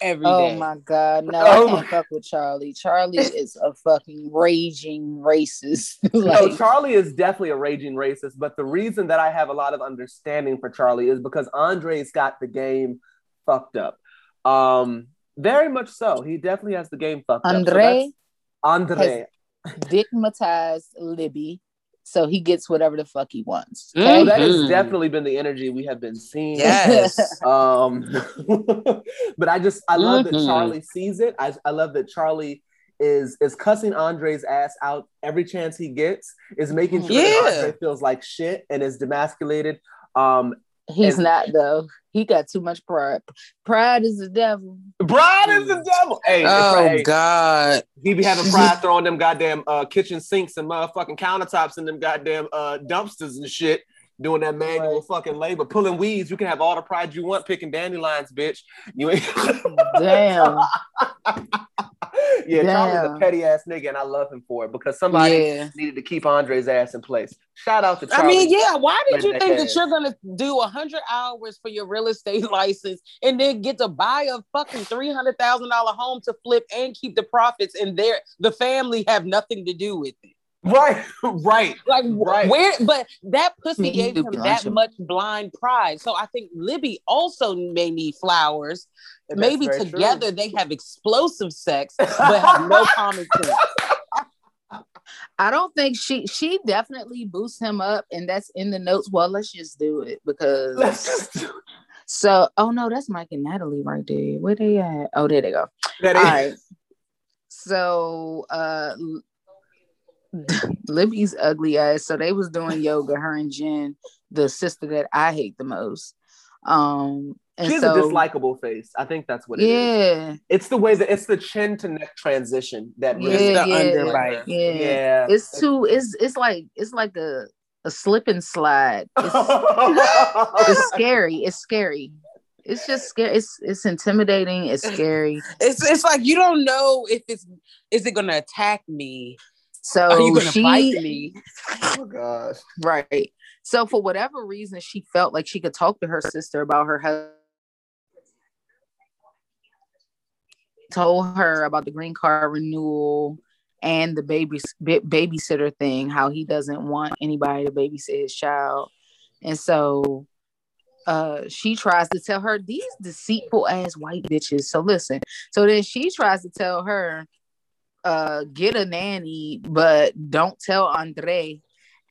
every day. Oh my god, no, oh I can't fuck with Charlie. Charlie is a fucking raging racist. no, Charlie is definitely a raging racist, but the reason that I have a lot of understanding for Charlie is because Andre's got the game fucked up. Um, very much so. He definitely has the game fucked up. So Andre Andre. digmatized Libby, so he gets whatever the fuck he wants. So Okay? that has definitely been the energy we have been seeing. Yes. Um, but I just I love that Mhm. Charlie sees it. I, I love that Charlie is is cussing Andre's ass out every chance he gets. Is making sure Yeah. that Andre feels like shit and is demasculated. Um, He's And- not though. He got too much pride. Pride is the devil. Pride is the devil. Hey, Oh hey, God. he be having pride throwing them goddamn uh, kitchen sinks and motherfucking countertops and them goddamn uh, dumpsters and shit. Doing that manual Right. fucking labor, pulling weeds. You can have all the pride you want, picking dandelions, bitch. You ain't. Damn. yeah, Charlie's a petty ass nigga, and I love him for it because somebody Yeah. needed to keep Andre's ass in place. Shout out to I mean, yeah. Why did you think ass. that you're gonna do hundred hours for your real estate license and then get to buy a fucking three hundred thousand dollar home to flip and keep the profits, and their the family have nothing to do with it? Right, right. Like Right. where, but that pussy gave him that much blind pride. So I think Libby also may need flowers. That's Maybe very true. together they have explosive sex, but have no common sense. I don't think she she definitely boosts him up, and that's in the notes. Well, let's just do it because Let's just do so. Oh no, that's Mike and Natalie right there. Where they at? Oh, there they go. that. All right. So uh Libby's ugly ass. So they was doing yoga, her and Jen, the sister that I hate the most. Um and She has so a dislikable face. I think that's what it is. yeah, It's the way that it's the chin to neck transition that really Yeah, the yeah, underbite. yeah. Yeah. It's too it's it's like it's like a a slip and slide. It's, it's scary. It's scary. It's just scary. It's it's intimidating. It's scary. It's it's like you don't know if it's is it gonna attack me? So Are you she bite me? oh gosh. Right. So for whatever reason, she felt like she could talk to her sister about her husband. Told her about the green card renewal and the baby ba- babysitter thing, how he doesn't want anybody to babysit his child, and so uh she tries to tell her these deceitful ass white bitches. So listen, so then she tries to tell her, uh, get a nanny, but don't tell Andre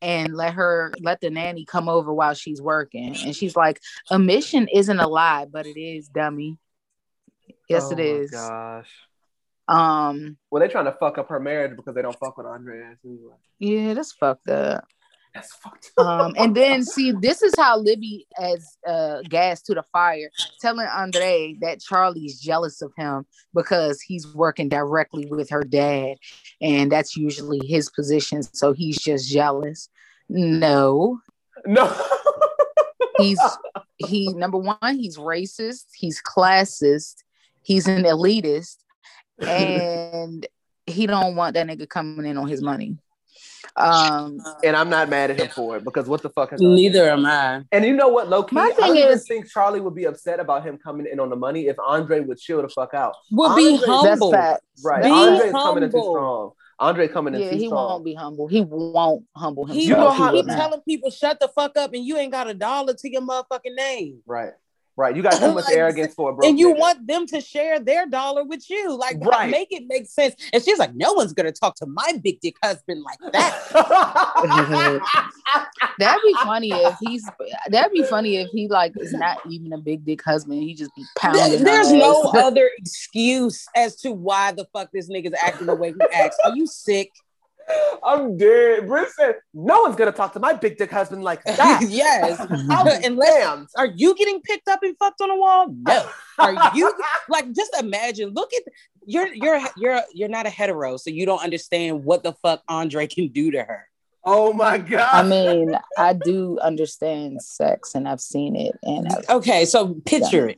and let her let the nanny come over while she's working. And she's like, a mission isn't a lie, but it is, dummy. Yes, Oh it my. Gosh. Um, Well, they're trying to fuck up her marriage because they don't fuck with Andreas anyway. yeah, that's fucked up. That's fucked up. Um, and then see, this is how Libby adds uh gas to the fire, telling Andre that Charlie's jealous of him because he's working directly with her dad, and that's usually his position. So he's just jealous. No, no. he's he number one, he's racist, he's classist, he's an elitist, and he don't want that nigga coming in on his money. Um, and I'm not mad at him for it because what the fuck has Neither am I. And you know what, low key, My I don't thing even is- think Charlie would be upset about him coming in on the money if Andre would chill the fuck out. Will be Andre- that's humble. fact. Right. Be Andre's coming in too strong. Andre coming in Yeah, too he strong. won't be humble. He won't humble himself. He, You know how- will keep telling people shut the fuck up and you ain't got a dollar to your motherfucking name. Right. Right. You got too much Like, arrogance for a broke and you nigga. want them to share their dollar with you. Like Right. make it make sense. And she's like, no one's gonna talk to my big dick husband like that. That'd be funny if he's. That'd be funny if he like is not even a big dick husband. He just be pounding. There- There's no other excuse as to why the fuck this nigga's acting the way he acts. Are you sick? I'm dead. Britt said, no one's gonna talk to my big dick husband like that. yes. I'll be Unless damned. are you getting picked up and fucked on a wall? No. Are you like just imagine? Look at you're you're you're you're not a hetero, so you don't understand what the fuck Andre can do to her. Oh my god. I mean, I do understand sex, and I've seen it, and I've, Okay, so picture it.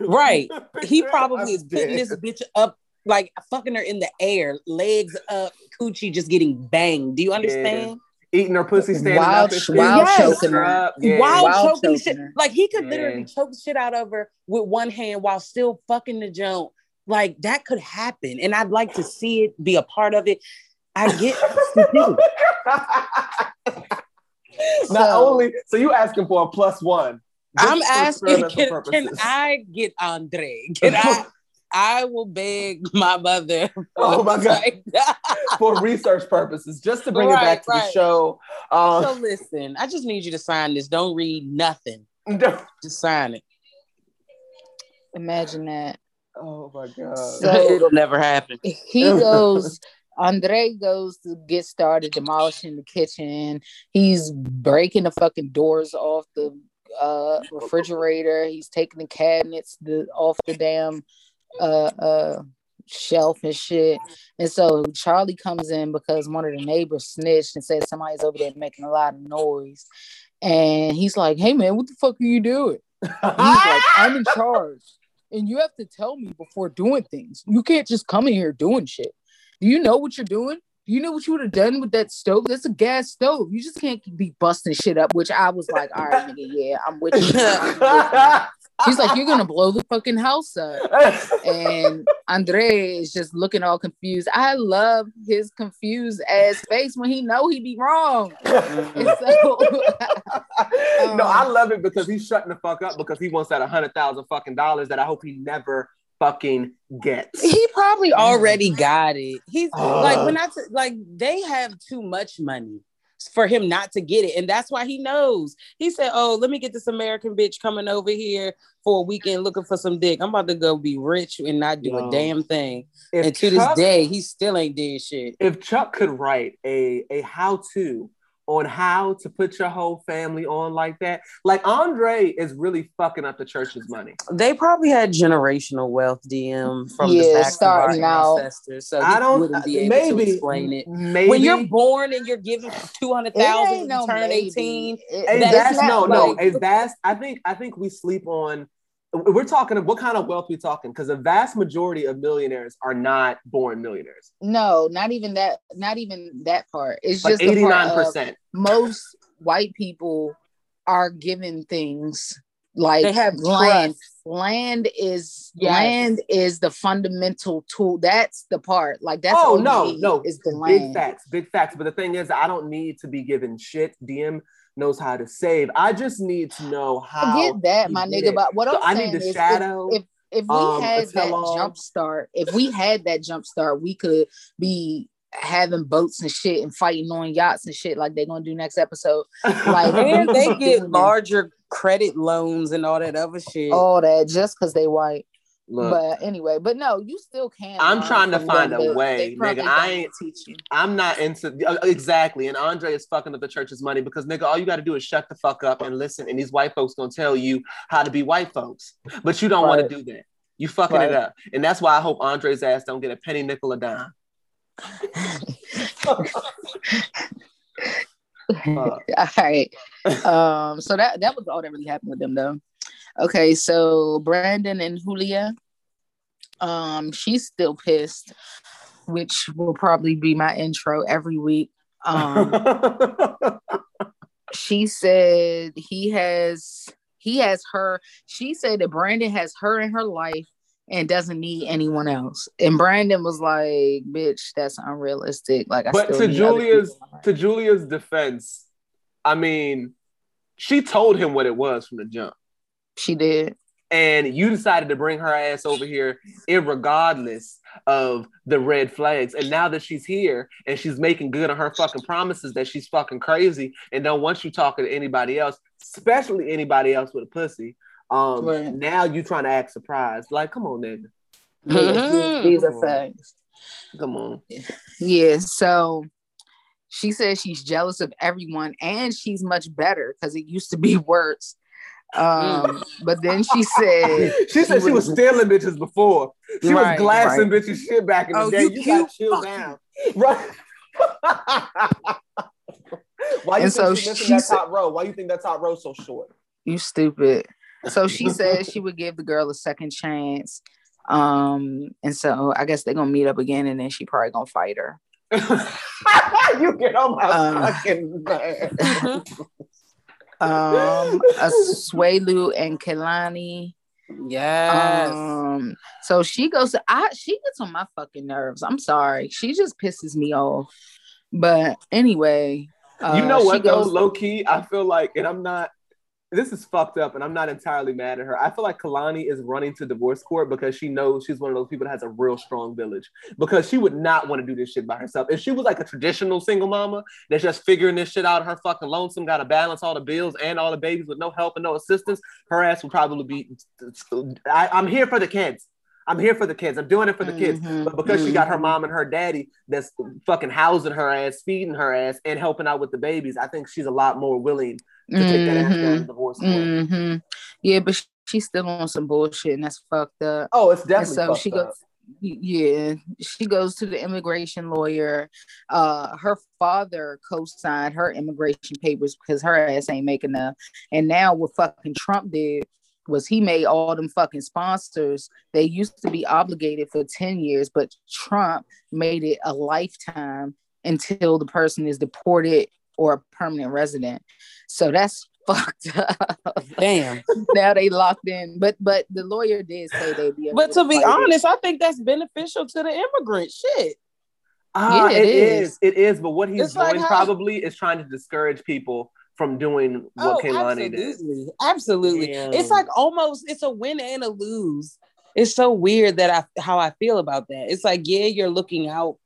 Right. He probably is putting dead. this bitch up, like fucking her in the air, legs up, coochie just getting banged. Do you understand? eating her pussy standing Wild- up and wild Yes. choking her. Up. Yeah. While Wild choking choking shit, her. like he could Yeah. literally choke shit out of her with one hand while still fucking the joint. Like that could happen, and I'd like to see it, be a part of it. I get stupidity. Not So- only so you asking for a plus one. I'm asking, can, can. I get Andre? Can I? I will beg my mother. Oh my God. Like, for research purposes, just to bring it back to the show. Um, so listen, I just need you to sign this. Don't read nothing. Just sign it. imagine that. oh my god. So- It'll never happen. he goes andre goes to get started demolishing the kitchen he's breaking the fucking doors off the uh refrigerator he's taking the cabinets the, off the damn uh uh shelf and shit and so charlie comes in because one of the neighbors snitched and said somebody's over there making a lot of noise and he's like hey man what the fuck are you doing He's like, I'm in charge. And you have to tell me before doing things. You can't just come in here doing shit. Do you know what you're doing? Do you know what you would have done with that stove? That's a gas stove. You just can't be busting shit up, which I was like, all right, nigga, yeah, I'm with you. I'm with you. She's like, You're gonna blow the fucking house up. And Andre is just looking all confused. I love his confused ass face when he know he be wrong. And so no, I Um, love it because he's shutting the fuck up because he wants that hundred thousand fucking dollars that I hope he never fucking gets. He probably already got it. He's Ugh. like when I t- like they have too much money for him not to get it, and that's why he knows. He said, "Oh, let me get this American bitch coming over here for a weekend looking for some dick. I'm about to go be rich and not do a damn thing." And to Chuck- this day, he still ain't did shit. if Chuck could write a a how to on how to put your whole family on like that, like Andre is really fucking up the church's money. They probably had generational wealth, DM, from the Yeah, backs of our ancestors, so I don't wouldn't be uh, able maybe to explain it. Maybe When you're born and you're given two hundred it ain't thousand when no turn maybe. eighteen, It- a That's not no, no, like- a vast. I think I think we sleep on. We're talking. Of what kind of wealth we talking? Because a vast majority of millionaires are not born millionaires. no, not even that, not even that part. It's Like just 89% most white people are given things like They have land. trust. Land is Yes. land is the fundamental tool. That's the part. Like that's Oh no, no, is the big land. facts, big facts. But the thing is, I don't need to be given shit. DM knows how to save. I just need to know how. Forget that, my nigga. it. But what So I'm I saying need the is, if- shadow. if if we um, had that tell-all. jump start, if we had that jump start, we could be having boats and shit and fighting on yachts and shit like they're gonna do next episode. like- and they get larger credit loans and all that other shit. All that just because they white. Look, But anyway, but no, you still can. I'm trying to find a way, nigga. I ain't- teaching. I'm not into uh, exactly. And Andre is fucking up the church's money because nigga, all you got to do is shut the fuck up and listen. And these white folks gonna tell you how to be white folks, but you don't want to do that. You fucking Right. it up, and that's why I hope Andre's ass don't get a penny, nickel, or dime. All right. Um, so that that was all that really happened with them though. Okay, so Brandon and Julia, um, she's still pissed, which will probably be my intro every week. Um, she said he has he has her. She said that Brandon has her in her life and doesn't need anyone else. And Brandon was like, "Bitch, that's unrealistic." Like, I but still to Julia's people in my life. to Julia's defense, I mean, she told him what it was from the jump. She did. and you decided to bring her ass over here irregardless of the red flags and now that she's here and she's making good on her fucking promises that she's fucking crazy and don't want you talking to anybody else especially anybody else with a pussy um Right. now you trying to act surprised like come on nigga Mhm. These are facts. come on Yeah, so she says she's jealous of everyone and she's much better because it used to be worse. Um, but then she said she said she was stealing bitches before she was Right, glassing bitches shit back in the Oh, day you you, cute got chill down right Why you And think so she missing she that said- top row? Why you think that top row so short? you stupid. So she said she would give the girl a second chance. Um, and so I guess they're gonna meet up again and then she probably gonna fight her. you get on my Uh, fucking nerve. Um Asuelu and Kalani. Yes. Um, so she goes to I she gets on my fucking nerves. I'm sorry. She just pisses me off. But anyway, uh, you know what though, goes- low key, I feel like, and I'm not. This is fucked up, and I'm not entirely mad at her. I feel like Kalani is running to divorce court because she knows she's one of those people that has a real strong village. Because she would not want to do this shit by herself. If she was like a traditional single mama that's just figuring this shit out, her fucking lonesome, got to balance all the bills and all the babies with no help and no assistance, her ass would probably be. I, I'm here for the kids. I'm here for the kids. I'm doing it for the kids. Mhm, But because she got her mhm. mom and her daddy that's fucking housing her ass, feeding her ass, and helping out with the babies, I think she's a lot more willing to take that ass down to Mhm, divorce court. mhm. Yeah, but sh- she's still on some bullshit and that's fucked up. Oh, it's And definitely so fucked she up. goes, yeah, she goes to the immigration lawyer. Uh, her father co-signed her immigration papers because her ass ain't making enough. And now what fucking Trump did was he made all them fucking sponsors. They used to be obligated for 10 years, but Trump made it a lifetime until the person is deported or a permanent resident. So that's fucked up. Damn. now they locked in. But but the lawyer did say they'd be. But to be fight it. honest, I think that's beneficial to the immigrant. Shit. Ah, Yeah, it it is. is. It is. But what he's It's like doing how- probably is trying to discourage people from doing what Kalani did. Oh, absolutely. Absolutely. Damn. It's like almost it's a win and a lose. It's so weird that I how I feel about that. It's like, yeah, you're looking out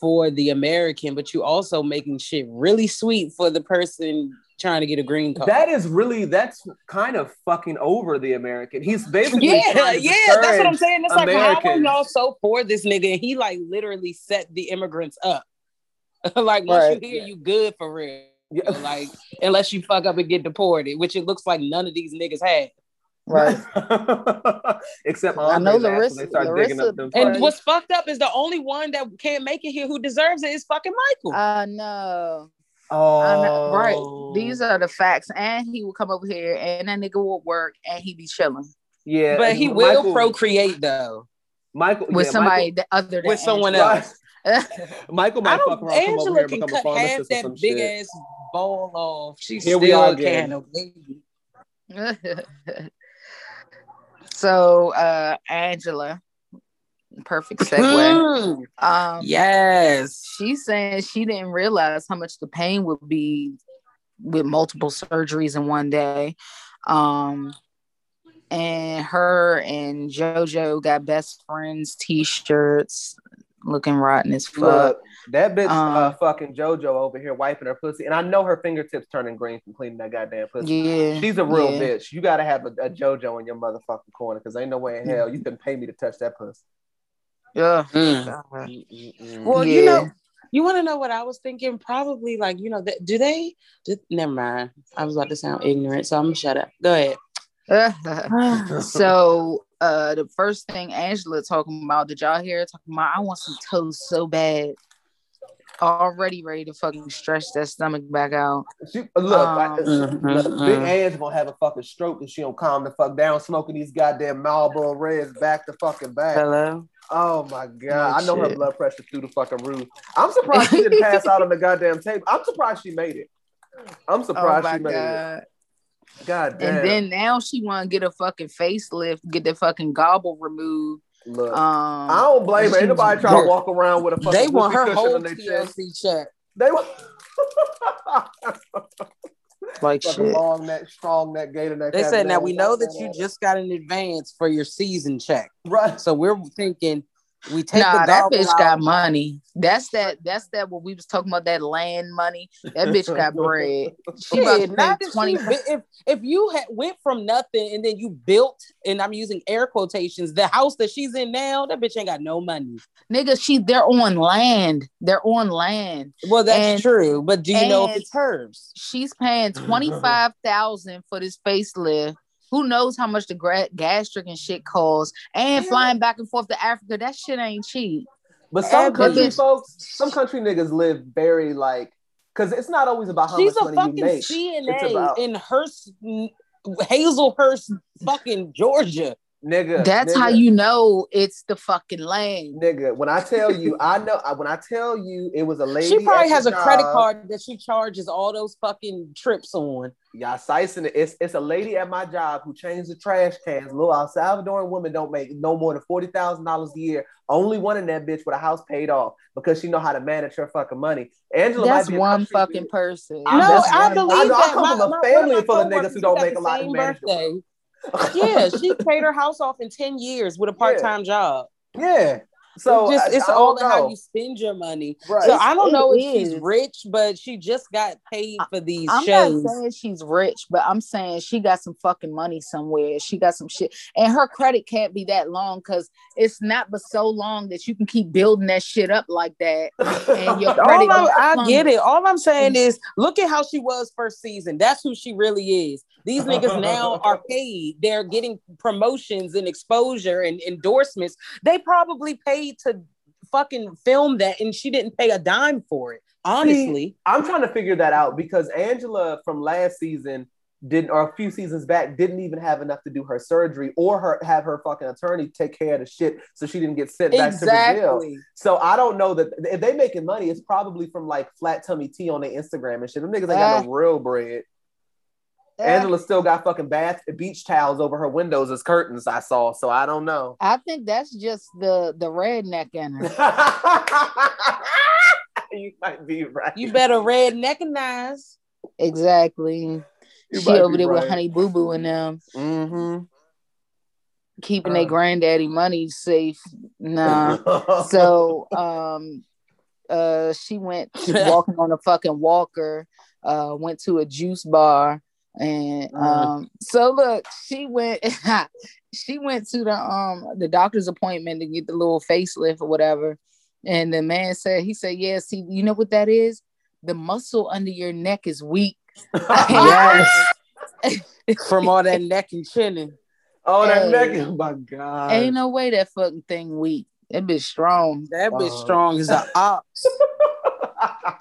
for the American, but you also making shit really sweet for the person trying to get a green card. That is really that's kind of fucking over the American. He's basically yeah, yeah, that's what I'm saying. It's like how are y'all so for this nigga? And he like literally set the immigrants up. like once Right. you here, you good for real. Yeah. Like unless you fuck up and get deported, which it looks like none of these niggas had. right. Except I know Andre's ass Larissa- they start digging Larissa- up them And what's fucked up is the only one that can't make it here who deserves it is fucking Michael. I know. Oh, Right. These are the facts. And he will come over here and that nigga will work and he be chilling yeah, but he will Michael- procreate though. Michael with yeah, somebody that other than With someone Angela. else. Michael, Michael I might fuck don't come over Angela here and can become a cut half pharmacist or that big shit. ass ball off. She Here still we are can't again. obey so uh Angela, perfect segue. Mm, Um yes. she's saying she didn't realize how much the pain would be with multiple surgeries in one day. Um and her and JoJo got best friends t-shirts looking rotten as fuck. Look, that bitch, uh, Um, fucking JoJo over here wiping her pussy, and I know her fingertips turning green from cleaning that goddamn pussy. Yeah. She's a real yeah. bitch. You gotta have a, a JoJo in your motherfucking corner, because ain't no way in hell you can pay me to touch that pussy. Yeah. Mm. Mm-mm-mm. Well, Yeah. you know, you want to know what I was thinking? Probably like, you know, th- do they? Do, never mind. I was about to sound ignorant, so I'm gonna shut up. Go ahead. so uh the first thing Angela talking about, did y'all hear her talking about I want some toast so bad. Already ready to fucking stretch that stomach back out. She, look, Um, I- Mhm, look, mhm. Big Ange gonna have a fucking stroke if she don't calm the fuck down, smoking these goddamn Marlboro Reds back to fucking back. Hello. Oh my god, Oh, I know her blood pressure through the fucking roof. I'm surprised she didn't pass out on the goddamn table. I'm surprised she made it. I'm Oh surprised my she made it. god. God damn. And then now she wanna get a fucking facelift, get the fucking gobble removed. look, Um I don't blame her. Ain't nobody trying to walk around with a fucking They want her whole on their chest. TLC check. They want like shit. long neck, strong neck, gator neck. They said, now that we know that you just got an advance for your season check. right. So we're thinking we take Nah, the that bitch out. got money. That's that. That's that. What we was talking about that land money. That bitch got bread. She about Shit, to not twenty. she, if if you had went from nothing and then you built, and I'm using air quotations, the house that she's in now, that bitch ain't got no money. Nigga, she they're on land. They're on land. Well, that's And- true, but do you know if it's hers? She's paying twenty five thousand for this facelift. Who knows how much the gra- gastric and shit costs? And Yeah. flying back and forth to Africa, that shit ain't cheap. But some And country bitch- folks, some country niggas live very like, because it's not always about how She's much a money you fucking make. CNA It's about- in Hearst, Hazlehurst, fucking Georgia. Nigga, That's nigga, how you know it's the fucking land. Nigga, when I tell you, I know. When I tell you, it was a lady. She probably has the a credit card that she charges all those fucking trips on. Y'all sicing it. It's, it's a lady at my job who changed the trash cans. Little El Salvadoran woman don't make no more than forty thousand dollars a year. Only one in that bitch with a house paid off because she know how to manage her fucking money. Angela That's might be one fucking bitch. person. I no, know, I one- believe I know, I come My- from a my- family one of my full of niggas who don't make a lot of and manage their birthday. Yeah, she paid her house off in 10 years with a part-time job. Yeah. So uh, it's just it's all don't how you spend your money. Right. So I don't know if she's rich, but she just got paid for these I'm shows. not saying she's rich, but I'm saying she got some fucking money somewhere. She got some shit, and her credit can't be that long because it's not but so long that you can keep building that shit up like that. And your credit All I'm, gonna I get it. All I'm saying is, look at how she was first season. That's who she really is. These niggas now are paid. They're getting promotions and exposure and endorsements. They probably paid to fucking film that, and she didn't pay a dime for it. Honestly, I'm trying to figure that out because Angela from last season, didn't or a few seasons back didn't even have enough to do her surgery or her have her fucking attorney take care of the shit so she didn't get sent back to Brazil. Exactly. So I don't know that if they making money, it's probably from like flat tummy tea on their Instagram and shit. Them niggas ain't got no ah. real bread. Angela still got fucking bath beach towels over her windows as curtains. I saw, so I don't know. I think that's just the the redneck in her. you might be right. You better redneckinize. Exactly. You she over be there with. Honey Boo Boo and them Mm-hmm. keeping Uh. their granddaddy money safe. Nah. so um uh she went walking on a fucking walker, uh went to a juice bar and Uh. um so look, she went she went to the um the doctor's appointment to get the little facelift or whatever. And the man said, he said, Yeah, see, you know what that is? The muscle under your neck is weak. Yes. From all that neck and chinning. Oh, that Hey. neck! Oh my god! Ain't no way that fucking thing weak. That bitch strong. That bitch Wow. strong as an ox.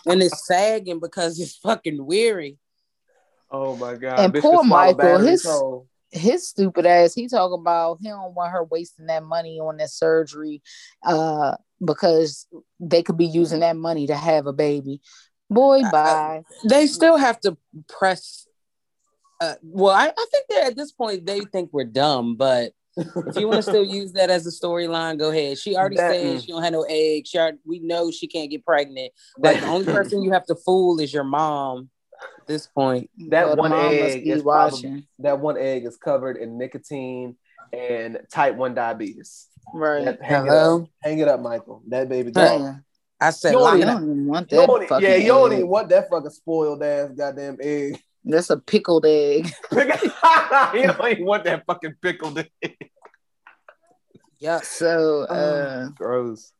and it's sagging because it's fucking weary. Oh my god! And Bitch poor Michael, his- whole. his stupid ass, he talking about he don't want her wasting that money on that surgery uh because they could be using that money to have a baby. Boy, I- bye. They still have to press. Uh, well, I, I think that at this point they think we're dumb, but if you want to still use that as a storyline, go ahead. She already That- said she don't have no eggs. She already, we know she can't get pregnant. Like the only person you have to fool is your mom. At this point, That Well, the one egg is probably, that one egg is covered in nicotine and type one diabetes. Right. That- hang, it up. hang it up, Michael. That baby. Hey. gone. I said, You You line don't even want that don't, fucking yeah, you don't even want that fucking spoiled ass goddamn egg. That's a pickled egg. you don't even want that fucking pickled egg. yeah. So uh Gross.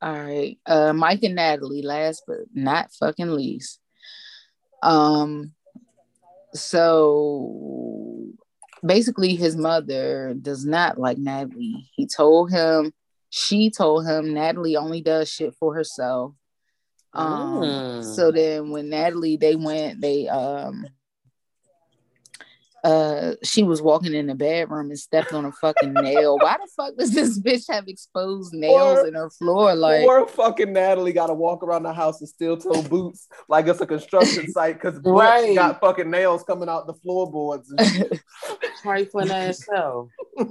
All right. Uh Mike and Natalie, last but not fucking least. Um so basically his mother does not like Natalie. He told him, she told him Natalie only does shit for herself. Um Mm. so then when Natalie they went, they um uh she was walking in the bedroom and stepped on a fucking nail. Why the fuck does this bitch have exposed nails Or- in her floor? Like Poor fucking Natalie got to walk around the house in steel toe boots like it's a construction site because Right. got fucking nails coming out the floorboards. And shit. Trifling ass self.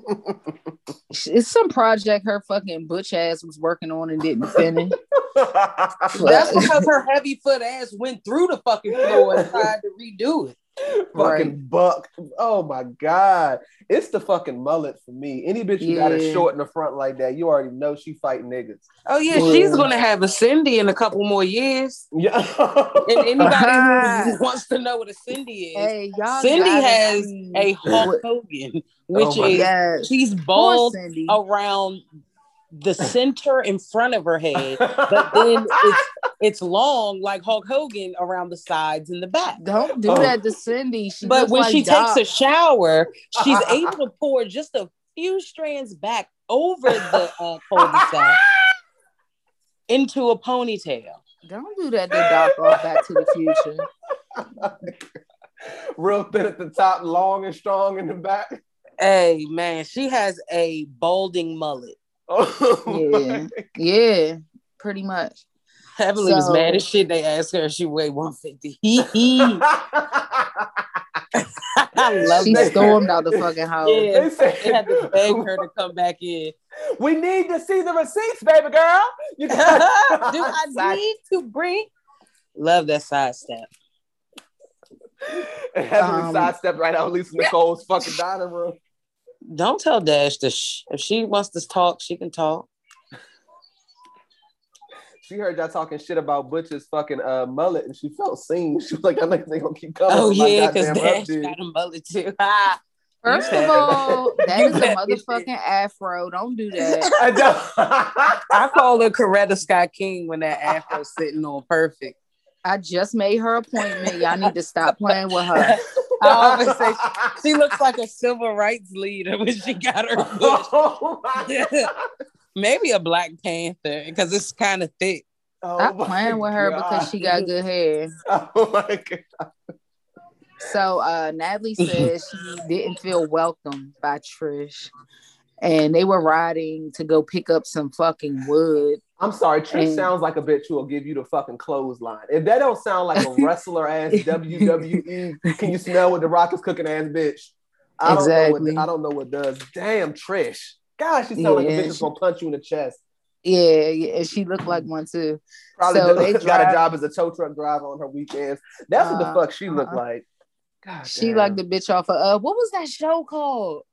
it's some project her fucking butch ass was working on and didn't finish. That's because her heavy foot ass went through the fucking floor and tried to redo it. Fucking Right. buck. Oh my god. It's the fucking mullet for me. Any bitch who got it Yeah. short in the front like that, you already know she fighting niggas. Oh yeah, Yeah. she's gonna have a Cindy in a couple more years. Yeah. And anybody who wants to know what a Cindy is, Hey, y'all Cindy has see a Hulk Hogan, oh which Oh my is Yes. she's Poor bald around the center in front of her head, but then it's it's long like Hulk Hogan around the sides and the back. Don't do Oh. that to Cindy. She But when like she Doc. takes a shower, she's able to pour just a few strands back over the uh, cul-de-sac into a ponytail. Don't do that to Doc off Back to the Future. Real thin at the top, long and strong in the back. Hey man, she has a balding mullet. Oh, Yeah. Yeah, pretty much. Heavenly was mad as shit. They asked her if she weighed 150. I love She that. stormed out the fucking house. Yeah. They said, They had to beg her to come back in. We need to see the receipts, baby girl. You Do got- I need to bring? Love that sidestep. Heavenly Um, sidestepped right out of Lisa Nicole's fucking dining room. Don't tell Dash to shh. If she wants to talk, she can talk. She heard y'all talking shit about Butch's fucking uh, mullet, and she felt seen. She was like, "I think they gonna keep coming." Oh yeah, because Dash update." got a mullet too. First of all, that is a motherfucking afro. Don't do that. I don't. I call her Coretta Scott King when that afro's sitting on perfect. I just made her appointment. Y'all need to stop playing with her. I always say she looks like a civil rights leader when she got her bush. oh. Maybe a Black Panther because it's kind of thick. Oh Stop my playing with her God. because she got good hair. Oh my god. So uh Natalie says she didn't feel welcome by Trish. And they were riding to go pick up some fucking wood. I'm sorry, Trish And- sounds like a bitch who will give you the fucking clothesline. If that don't sound like a wrestler ass WWE, can you smell what the rock is cooking ass bitch? I don't know what I don't know what does. Damn Trish. Gosh, she sounds like a Yeah, bitch that's gonna punch you in the chest. Yeah, yeah, she looked like one too. Probably So they got drive- a job as a tow truck driver on her weekends. That's what the Uh, fuck she looked uh-uh. like. God She damn. like the bitch off of uh what was that show called?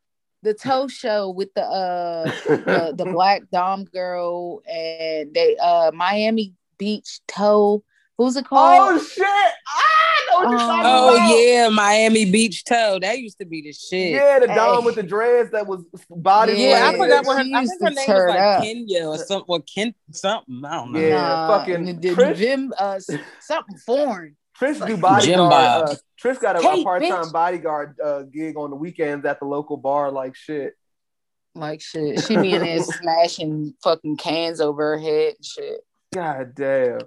The tow show with the uh the, the black dom girl and they uh Miami Beach Tow. Who's it called? Oh shit! I know what you're Um, talking Oh about. yeah, Miami Beach Tow. That used to be the shit. Yeah, the Hey. dom with the dreads that was body. Yeah, I forgot what her. I think her name was like up. Kenya or something, or Ken something. I don't know. Yeah. Nah, fucking and the- Trish- Jim uh something foreign. Trish do Jim bodyguard. Uh, Trish got a, a part-time bitch. bodyguard uh, gig on the weekends at the local bar. Like shit. Like shit. She be in there smashing fucking cans over her head and shit. God damn.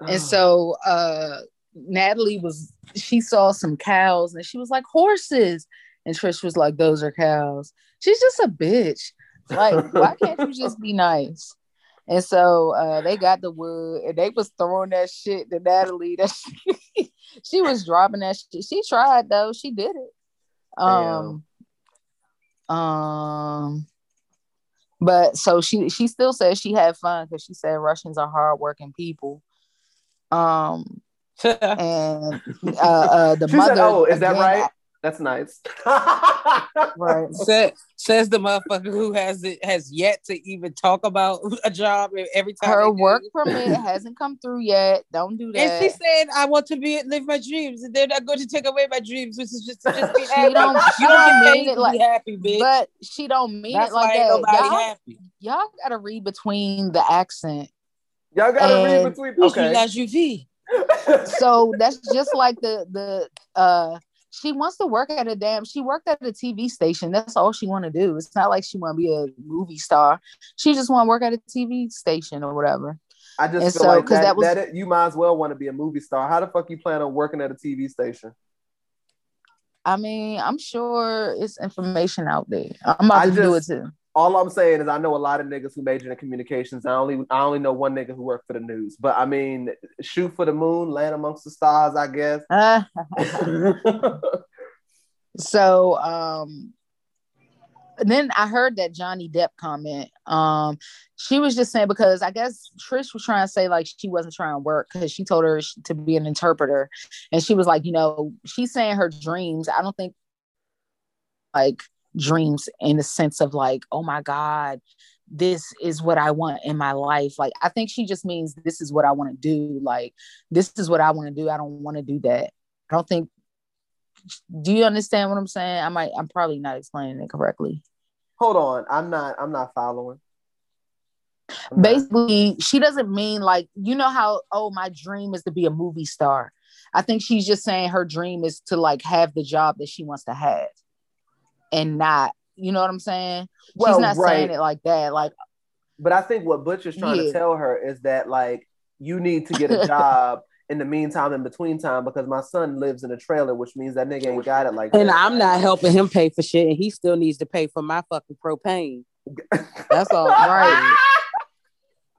And so uh Natalie was she saw some cows and she was like horses. And Trish was like, those are cows. She's just a bitch. Like, why can't you just be nice? And so uh they got the wood and they was throwing that shit to Natalie. That she, she was dropping that shit. She tried though, she did it. Um um but so she she still says she had fun because she said Russians are hardworking people. Um and uh, uh the She mother. said, "Oh, is that right? That's nice." Right. Sa- says the motherfucker who has it has yet to even talk about a job every time. Her work permit hasn't come through yet. Don't do that. And she said, "I want to be live my dreams, and they're not going to take away my dreams, which is just just be She happy. don't- she you don't don't mean it like- be happy, bitch. but she don't mean That's it like why that. nobody Y'all, happy. y'all gotta read between the accent. Y'all gotta read between. Push me Okay. la So that's just like the the uh she wants to work at a damn she worked at a TV station. That's all she want to do. It's not like she want to be a movie star. She just want to work at a TV station or whatever. I just And feel so, like that, that was- that you might as well want to be a movie star. How the fuck you plan on working at a TV station? I mean, I'm sure it's information out there. I'm about I to do it too. All I'm saying is I know a lot of niggas who majored in communications. I only I only know one nigga who worked for the news. But I mean, shoot for the moon, land amongst the stars, I guess. Uh, so um then I heard that Johnny Depp comment. Um, she was just saying because I guess Trish was trying to say like she wasn't trying to work because she told her to be an interpreter, and she was like, you know, she's saying her dreams. I don't think like dreams in the sense of like, oh my god, this is what I want in my life. Like, I think she just means this is what I want to do. Like, this is what I want to do. I don't want to do that. I don't think. Do you understand what I'm saying? I might. I'm probably not explaining it correctly. Hold on, I'm not I'm not following. I'm not. Basically, she doesn't mean like you know how oh my dream is to be a movie star. I think she's just saying her dream is to like have the job that she wants to have, and not. You know what I'm saying? Well, she's not right. saying it like that. Like But I think what Butch is trying to tell her is that like you need to get a job in the meantime, in between time, because my son lives in a trailer, which means that nigga ain't got it like And that. I'm not helping him pay for shit, and he still needs to pay for my fucking propane. That's all right.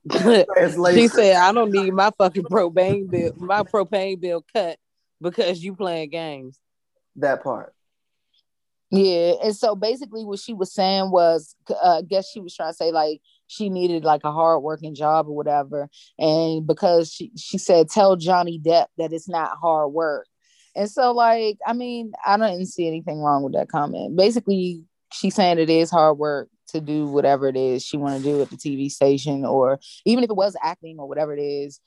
She said, "I don't need my fucking propane bill, my propane bill cut because you playing games." that part. Yeah, and so basically what she was saying was, uh, I guess she was trying to say like she needed like a hard working job or whatever, and because she she said tell Johnny Depp that it's not hard work, and so like I mean I didn't see anything wrong with that comment. Basically, she's saying it is hard work to do whatever it is she want to do at the TV station, or even if it was acting or whatever it is.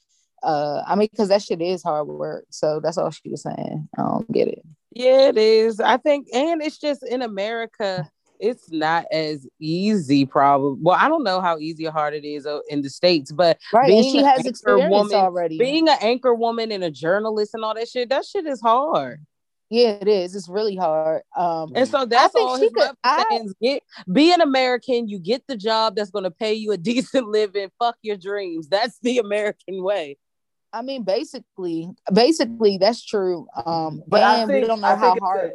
Uh, I mean, because that shit is hard work. So that's all she was saying. I don't get it. Yeah, it is. I think, and it's just in America, it's not as easy. Probably. Well, I don't know how easy or hard it is uh, in the states, but Right, and Being she an has anchor experience woman- already. being an anchor woman and a journalist and all that shit, that shit is hard. Yeah, it is. It's really hard. Um, And so that's think all she his could- I- Get be an American. You get the job that's going to pay you a decent living. Fuck your dreams. That's the American way. I mean, basically, basically that's true. Um, But I think we don't know I how hard. a-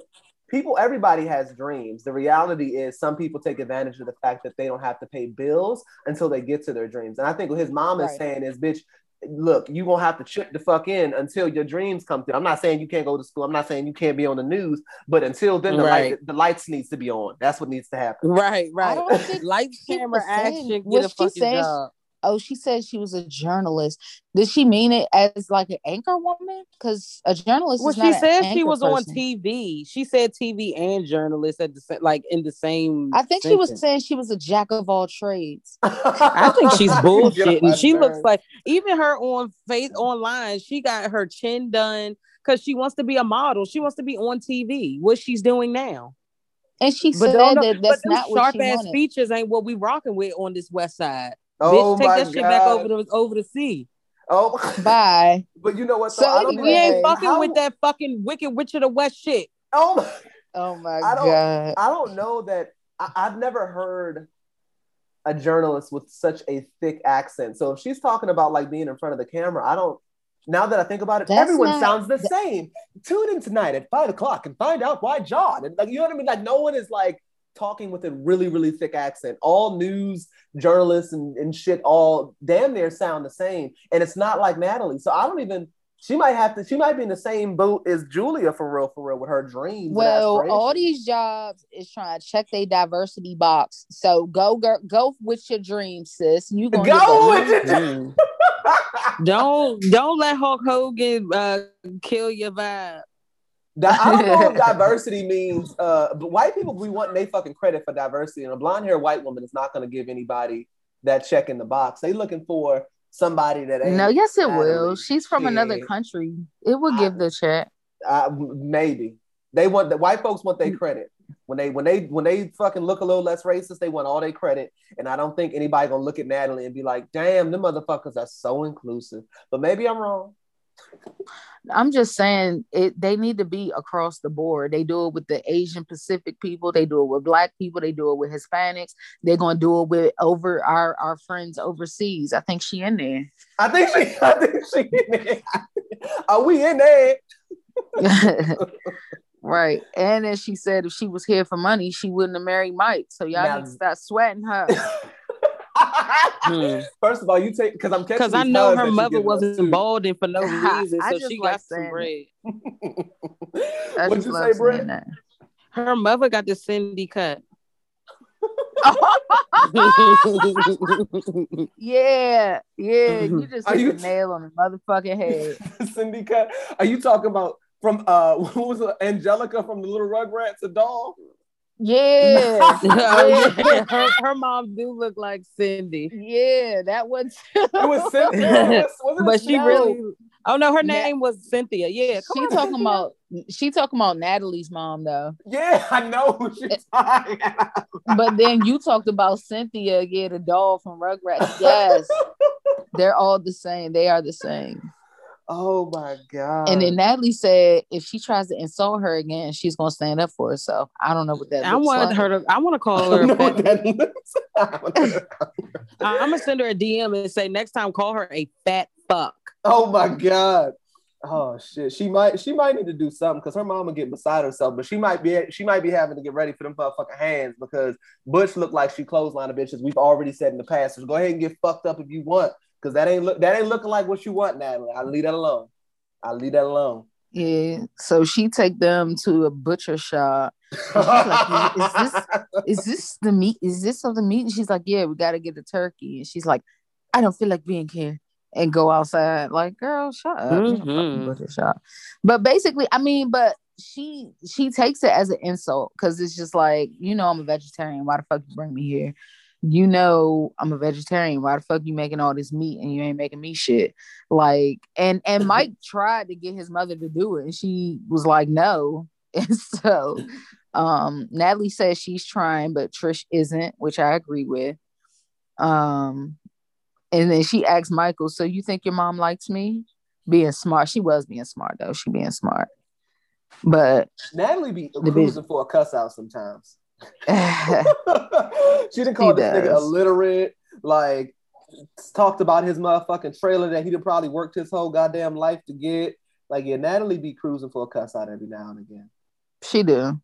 people. Everybody has dreams. The reality is, some people take advantage of the fact that they don't have to pay bills until they get to their dreams. And I think what his mom is Right. saying is, "Bitch, look, you gonna have to chip the fuck in until your dreams come through." I'm not saying you can't go to school. I'm not saying you can't be on the news, but until then, the Right. light, the lights needs to be on. That's what needs to happen. Right, right. Lights, camera, action, get a she fucking saying- job. Oh, she said she was a journalist. Did she mean it as like an anchor woman? Because a journalist Well, is she not an said she anchor was on. TV. She said TV and journalist at the same, like in the same. I think she was saying she was a jack of all trades. I think she's Get on my bullshitting. She looks like even her on face online. She got her chin done because she wants to be a model. She wants to be on TV. What she's doing now. And she But said don't know- that that's but them not what sharp she ass wanted. features ain't what we rocking with on this west side. Oh Bitch, take my that shit back God. over the over the sea. Oh, Bye. but you know what? So though? I don't We ain't think- fucking how- with that fucking wicked witch of the west shit. Oh. my- Oh my I don't- god. I don't know that I, I've never heard a journalist with such a thick accent. So if she's talking about like being in front of the camera, I don't. Now that I think about it, That's everyone not- sounds the that- same. Tune in tonight at five o'clock and find out why John. And like you know what I mean? Like no one is like talking with a really really thick accent. All news journalists and, and shit all damn near sound the same. And it's not like Natalie. So I don't even. She might have to. She might be in the same boat as Julia for real, for real, with her dreams. Well, all these jobs is trying to check their diversity box. So go girl, go with your dreams, sis. You gonna Go that- with it. Mm. don't don't let Hulk Hogan uh, kill your vibe. I don't know if diversity means, uh, but white people we want they fucking credit for diversity, and a blonde haired white woman is not going to give anybody that check in the box. They looking for somebody that ain't. No, yes, it will. She's from another country. It will give the check. Uh, maybe they want the white folks want their credit when they when they when they fucking look a little less racist. They want all their credit, and I don't think anybody gonna look at Natalie and be like, "Damn, them motherfuckers are so inclusive." But maybe I'm wrong. I'm just saying it. They need to be across the board. They do it with the Asian Pacific people. They do it with Black people. They do it with Hispanics. They're gonna do it with over our our friends overseas. I think she in there. I think she. I think she. in there. are we in there? right. And then she said if she was here for money, she wouldn't have married Mike. So y'all Now- need to start sweating her. Hmm. First of all, you take because I'm catching Because I know her mother wasn't too. balding for no reason, so she like got some saying bread. What'd you say, saying Brett? Her mother got the Cindy cut. yeah, yeah. You just hit you- the nail on the motherfucking head. Cindy Cut. Are you talking about from uh what was it, Angelica from the Little Rugrats, a doll? Yeah. Oh, yeah. her, her mom do look like Cindy. Yeah, that was. It was Cynthia. Was it But she Cynthia? really oh no, her Na- name was Cynthia. Yeah. Come she on, talking Cynthia. about she talking about Natalie's mom though. Yeah, I know who she's. Eh. But then you talked about Cynthia, yeah, the doll from Rugrats. Yes, they're all the same. They are the same. Oh my god. And then Natalie said if she tries to insult her again, she's gonna stand up for herself. I don't know what that. I looks want like. her to I want to call her know a what fat that looks like. I'm gonna send her a DM and say next time call her a fat fuck. Oh my god. Oh shit. She might she might need to do something because her mama get beside herself, but she might be she might be having to get ready for them motherfucking hands because Butch looked like she clothesline of bitches. We've already said in the past. So go ahead and get fucked up if you want. Cause that ain't look that ain't looking like what you want, Natalie. I'll leave that alone. I'll leave that alone. Yeah. So she take them to a butcher shop. like, is this- Is this the meat? Is this of the meat? And she's like, Yeah, we gotta get the turkey. And she's like, I don't feel like being here. And go outside. Like, girl, shut up. You're in a fucking Mhm. butcher shop. But basically, I mean, but she she takes it as an insult because it's just like, you know, I'm a vegetarian. Why the fuck you bring me here? You know I'm a vegetarian. Why the fuck you making all this meat and you ain't making me shit? Like, and and Mike tried to get his mother to do it, and she was like, no. And so um Natalie says she's trying, but Trish isn't, which I agree with. Um, and then she asked Michael, So you think your mom likes me? Being smart. She was being smart though. She being smart. But Natalie be cruising for a cuss out sometimes. Yeah, she didn't call She this nigga does. illiterate. Like talked about his motherfucking trailer that he'd probably worked his whole goddamn life to get. Like, yeah, Natalie be cruising for a cuss out every now and again. She do.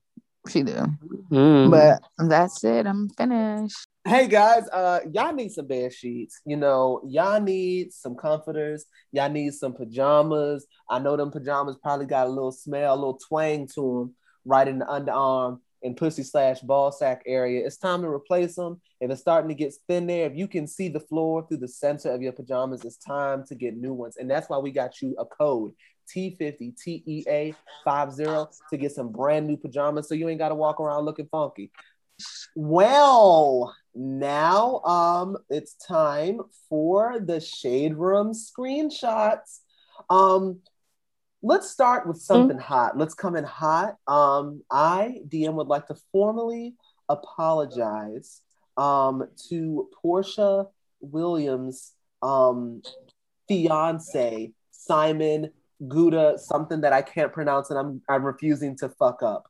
She do. Mm. But that's it. I'm finished. Hey guys, uh, y'all need some bed sheets. You know, y'all need some comforters. Y'all need some pajamas. I know them pajamas probably got a little smell, a little twang to them, right in the underarm and pussy slash ball sack area. It's time to replace them. If it's starting to get thin there, if you can see the floor through the center of your pajamas, it's time to get new ones. And that's why we got you a code T50 TEA 50 to get some brand new pajamas so you ain't got to walk around looking funky. Well, now um it's time for the shade room screenshots. Um let's start with something hot. Let's come in hot. Um I DM would like to formally apologize um to Porsha Williams um fiance Simon Gouda something that I can't pronounce and I'm I'm refusing to fuck up.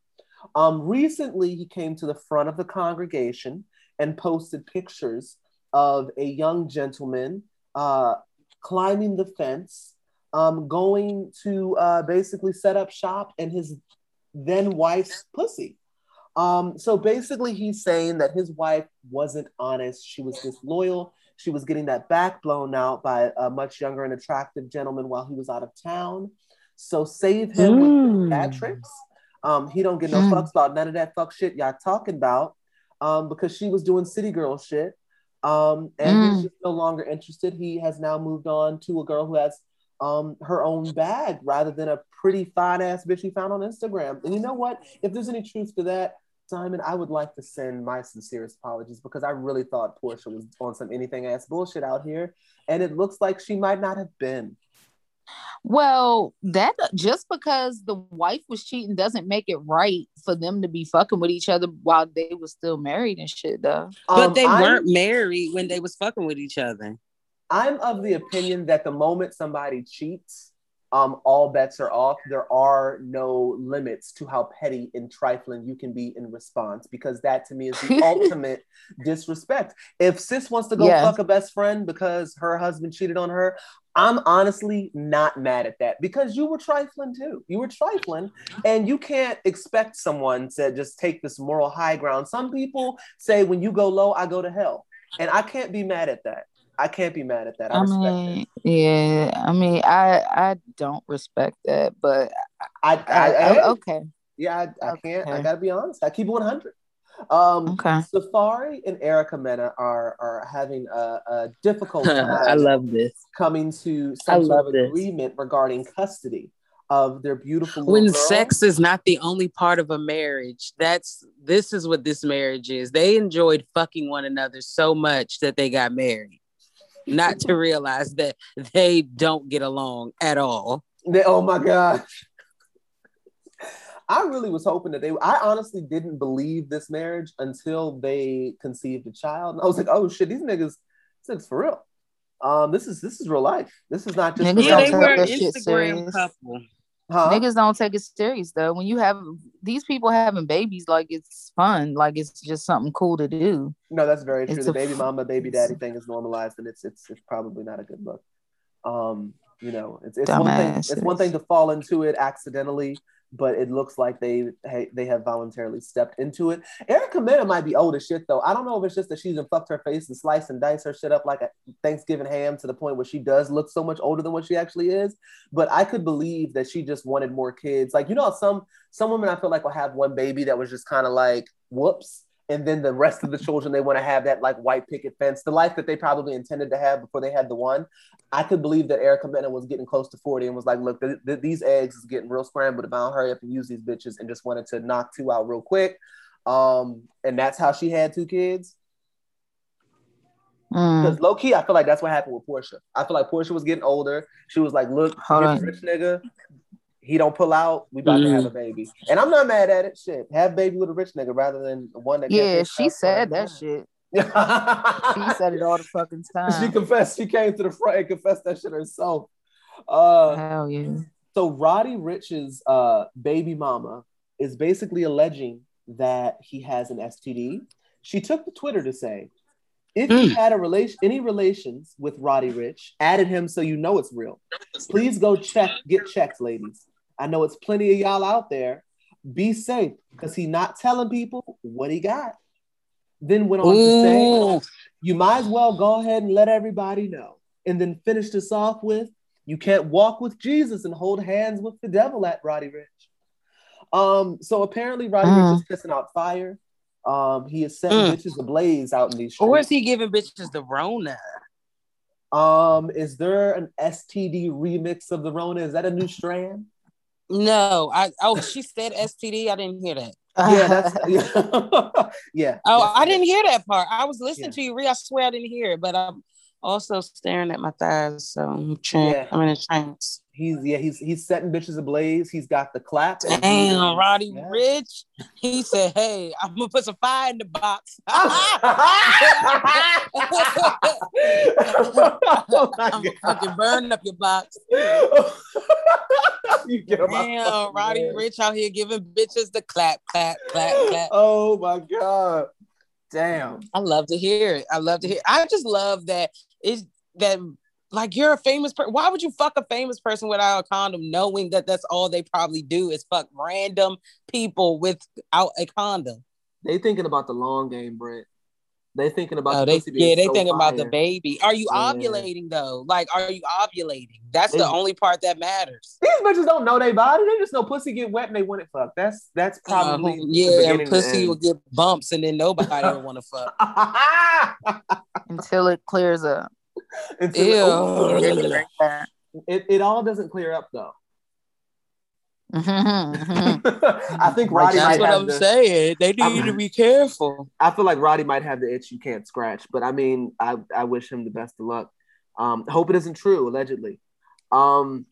Um, recently, he came to the front of the congregation and posted pictures of a young gentleman uh, climbing the fence, um, going to uh, basically set up shop in his then wife's pussy. Um, so basically, he's saying that his wife wasn't honest. She was disloyal. She was getting that back blown out by a much younger and attractive gentleman while he was out of town. So save him Mm. with bad tricks. Um, he don't get no Mm. fucks about none of that fuck shit y'all talking about. Um, because she was doing city girl shit. Um, and Mm. he's just no longer interested. He has now moved on to a girl who has um her own bag rather than a pretty fine ass bitch she found on Instagram. And you know what? If there's any truth to that, Simon, I would like to send my sincerest apologies because I really thought Porsha was on some anything ass bullshit out here, and it looks like she might not have been. Well, that just because the wife was cheating doesn't make it right for them to be fucking with each other while they were still married and shit though. But Um, they I'm- weren't married when they was fucking with each other. I'm of the opinion that the moment somebody cheats, um, all bets are off. There are no limits to how petty and trifling you can be in response because that to me is the ultimate disrespect. If sis wants to go Yeah. fuck a best friend because her husband cheated on her, I'm honestly not mad at that because you were trifling too. You were trifling, and you can't expect someone to just take this moral high ground. Some people say, when you go low, I go to hell. And I can't be mad at that. I can't be mad at that. I, I respect mean, yeah, I mean, I I don't respect that, but. I, I, I, okay, yeah, I, I can't. I gotta be honest. I keep 100. Um, okay. Safaree and Erica Mena are are having a, a difficult time. I love this. coming to some sort of this. agreement regarding custody of their beautiful When girl. sex is not the only part of a marriage, that's this is what this marriage is. They enjoyed fucking one another so much that they got married. Not to realize that they don't get along at all. They- oh my god. I really was hoping that they. I honestly didn't believe this marriage until they conceived a child, and I was like, "Oh shit, these niggas, this niggas for real. Um, this is this is real life. This is not just Niggas Yeah, they were an Instagram serious. couple. Huh? Niggas don't take it serious though. When you have these people having babies, like it's fun, like it's just something cool to do. No, that's very true. It's The baby f- mama, baby daddy thing is normalized, and it's it's it's probably not a good look. Um, you know, it's it's one thing. It's one thing to fall into it accidentally, but it looks like they hey, they have voluntarily stepped into it. Erica Mena might be old as shit though. I don't know if it's just that she's fucked her face and sliced and diced her shit up like a Thanksgiving ham to the point where she does look so much older than what she actually is. But I could believe that she just wanted more kids. Like you know, some some women I feel like will have one baby that was just kind of like whoops and then the rest of the children they want to have that like white picket fence the life that they probably intended to have before they had the one. I could believe that erica mena was getting close to 40 and was like look th- th- these eggs is getting real scrambled if i don't hurry up and use these bitches and just wanted to knock two out real quick. Um and that's how she had two kids. Mm. because low key i feel like that's what happened with porsha. I feel like porsha was getting older. She was like look Hold on. rich nigga he don't pull out we about to have a baby and i'm not mad at it shit have baby with a rich nigga rather than one that Yeah, she said that it. shit. she She said it all the fucking time. She confessed. She came to the front and confessed that shit herself. Uh, Hell yeah. so Roddy Ricch's uh, baby mama is basically alleging that he has an STD. She took to Twitter to say, If Mm. you had a relation, any relations with Roddy Ricch, added him so you know it's real. Please go check, get checked, ladies. I know it's plenty of y'all out there. Be safe, because he not telling people what he got. Then went on to say, you might as well go ahead and let everybody know. And then finish this off with, you can't walk with Jesus and hold hands with the devil at Roddy Ricch. Um, so apparently Roddy Mm. Rich is pissing out fire. Um, he is setting Mm. bitches ablaze out in these streets. Or is he giving bitches the Rona? Um, is there an STD remix of the Rona? Is that a new strand? No, I oh she said STD. I didn't hear that. Yeah, that's yeah. yeah. Oh, I didn't hear that part. I was listening Yeah. to you, Ree. I swear I didn't hear it, but I'm also staring at my thighs, so I'm tran- Yeah. I'm in a trance. He's yeah, he's he's setting bitches ablaze. He's got the clap. and Damn, Roddy Yeah. Rich. He said, "Hey, I'm gonna put some fire in the box. oh I'm gonna fucking burn up your box." You get Damn, Roddy nerves. Rich out here giving bitches the clap, clap, clap, clap. Oh my god. Damn. I love to hear it. I love to hear. It. I just love that it's that like you're a famous person. Why would you fuck a famous person without a condom, knowing that that's all they probably do is fuck random people without a condom? They thinking about the long game, Brent. They thinking about Oh, the they yeah, they so think about the baby. Are you Yeah. ovulating though? Like, are you ovulating? That's They- the only part that matters. These bitches don't know they body. They just know pussy get wet and they want it fucked. That's that's probably Uh, yeah, beginning and pussy end. will get bumps, and then nobody will want to fuck. Until it clears up. Until- Ew. it, it all doesn't clear up though. Mhm. I think Roddy That's might what have I'm the, saying. They need I'm- to be careful. I feel like Roddy might have the itch you can't scratch, but I mean, I, I wish him the best of luck. Um, hope it isn't true, allegedly. Um,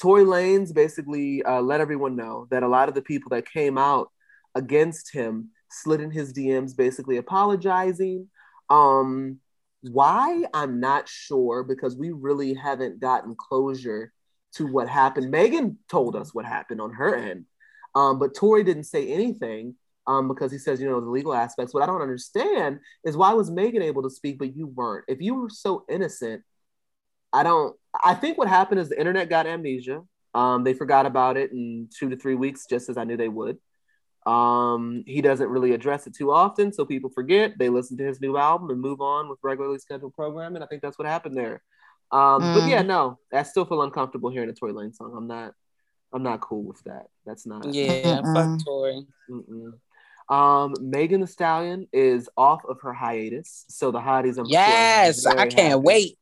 Tory Lanez basically uh, let everyone know that a lot of the people that came out against him slid in his DMs, basically apologizing. Um, why? I'm not sure because we really haven't gotten closure to what happened. Megan told us what happened on her end, um, but Tory didn't say anything um, because he says, you know, the legal aspects. What I don't understand is why was Megan able to speak, but you weren't? If you were so innocent, I don't. I think what happened is the internet got amnesia. Um, they forgot about it in two to three weeks, just as I knew they would. Um, he doesn't really address it too often, so people forget. They listen to his new album and move on with regularly scheduled programming. I think that's what happened there. Um, But Mm. yeah, no, I still feel uncomfortable hearing a Tory Lanez song. I'm not. I'm not cool with that. That's not. Yeah, Mm-mm. fuck Tory. Mm-mm. Um, Megan Thee Stallion is off of her hiatus, so the hotties. I'm Yes, I can't happy. wait.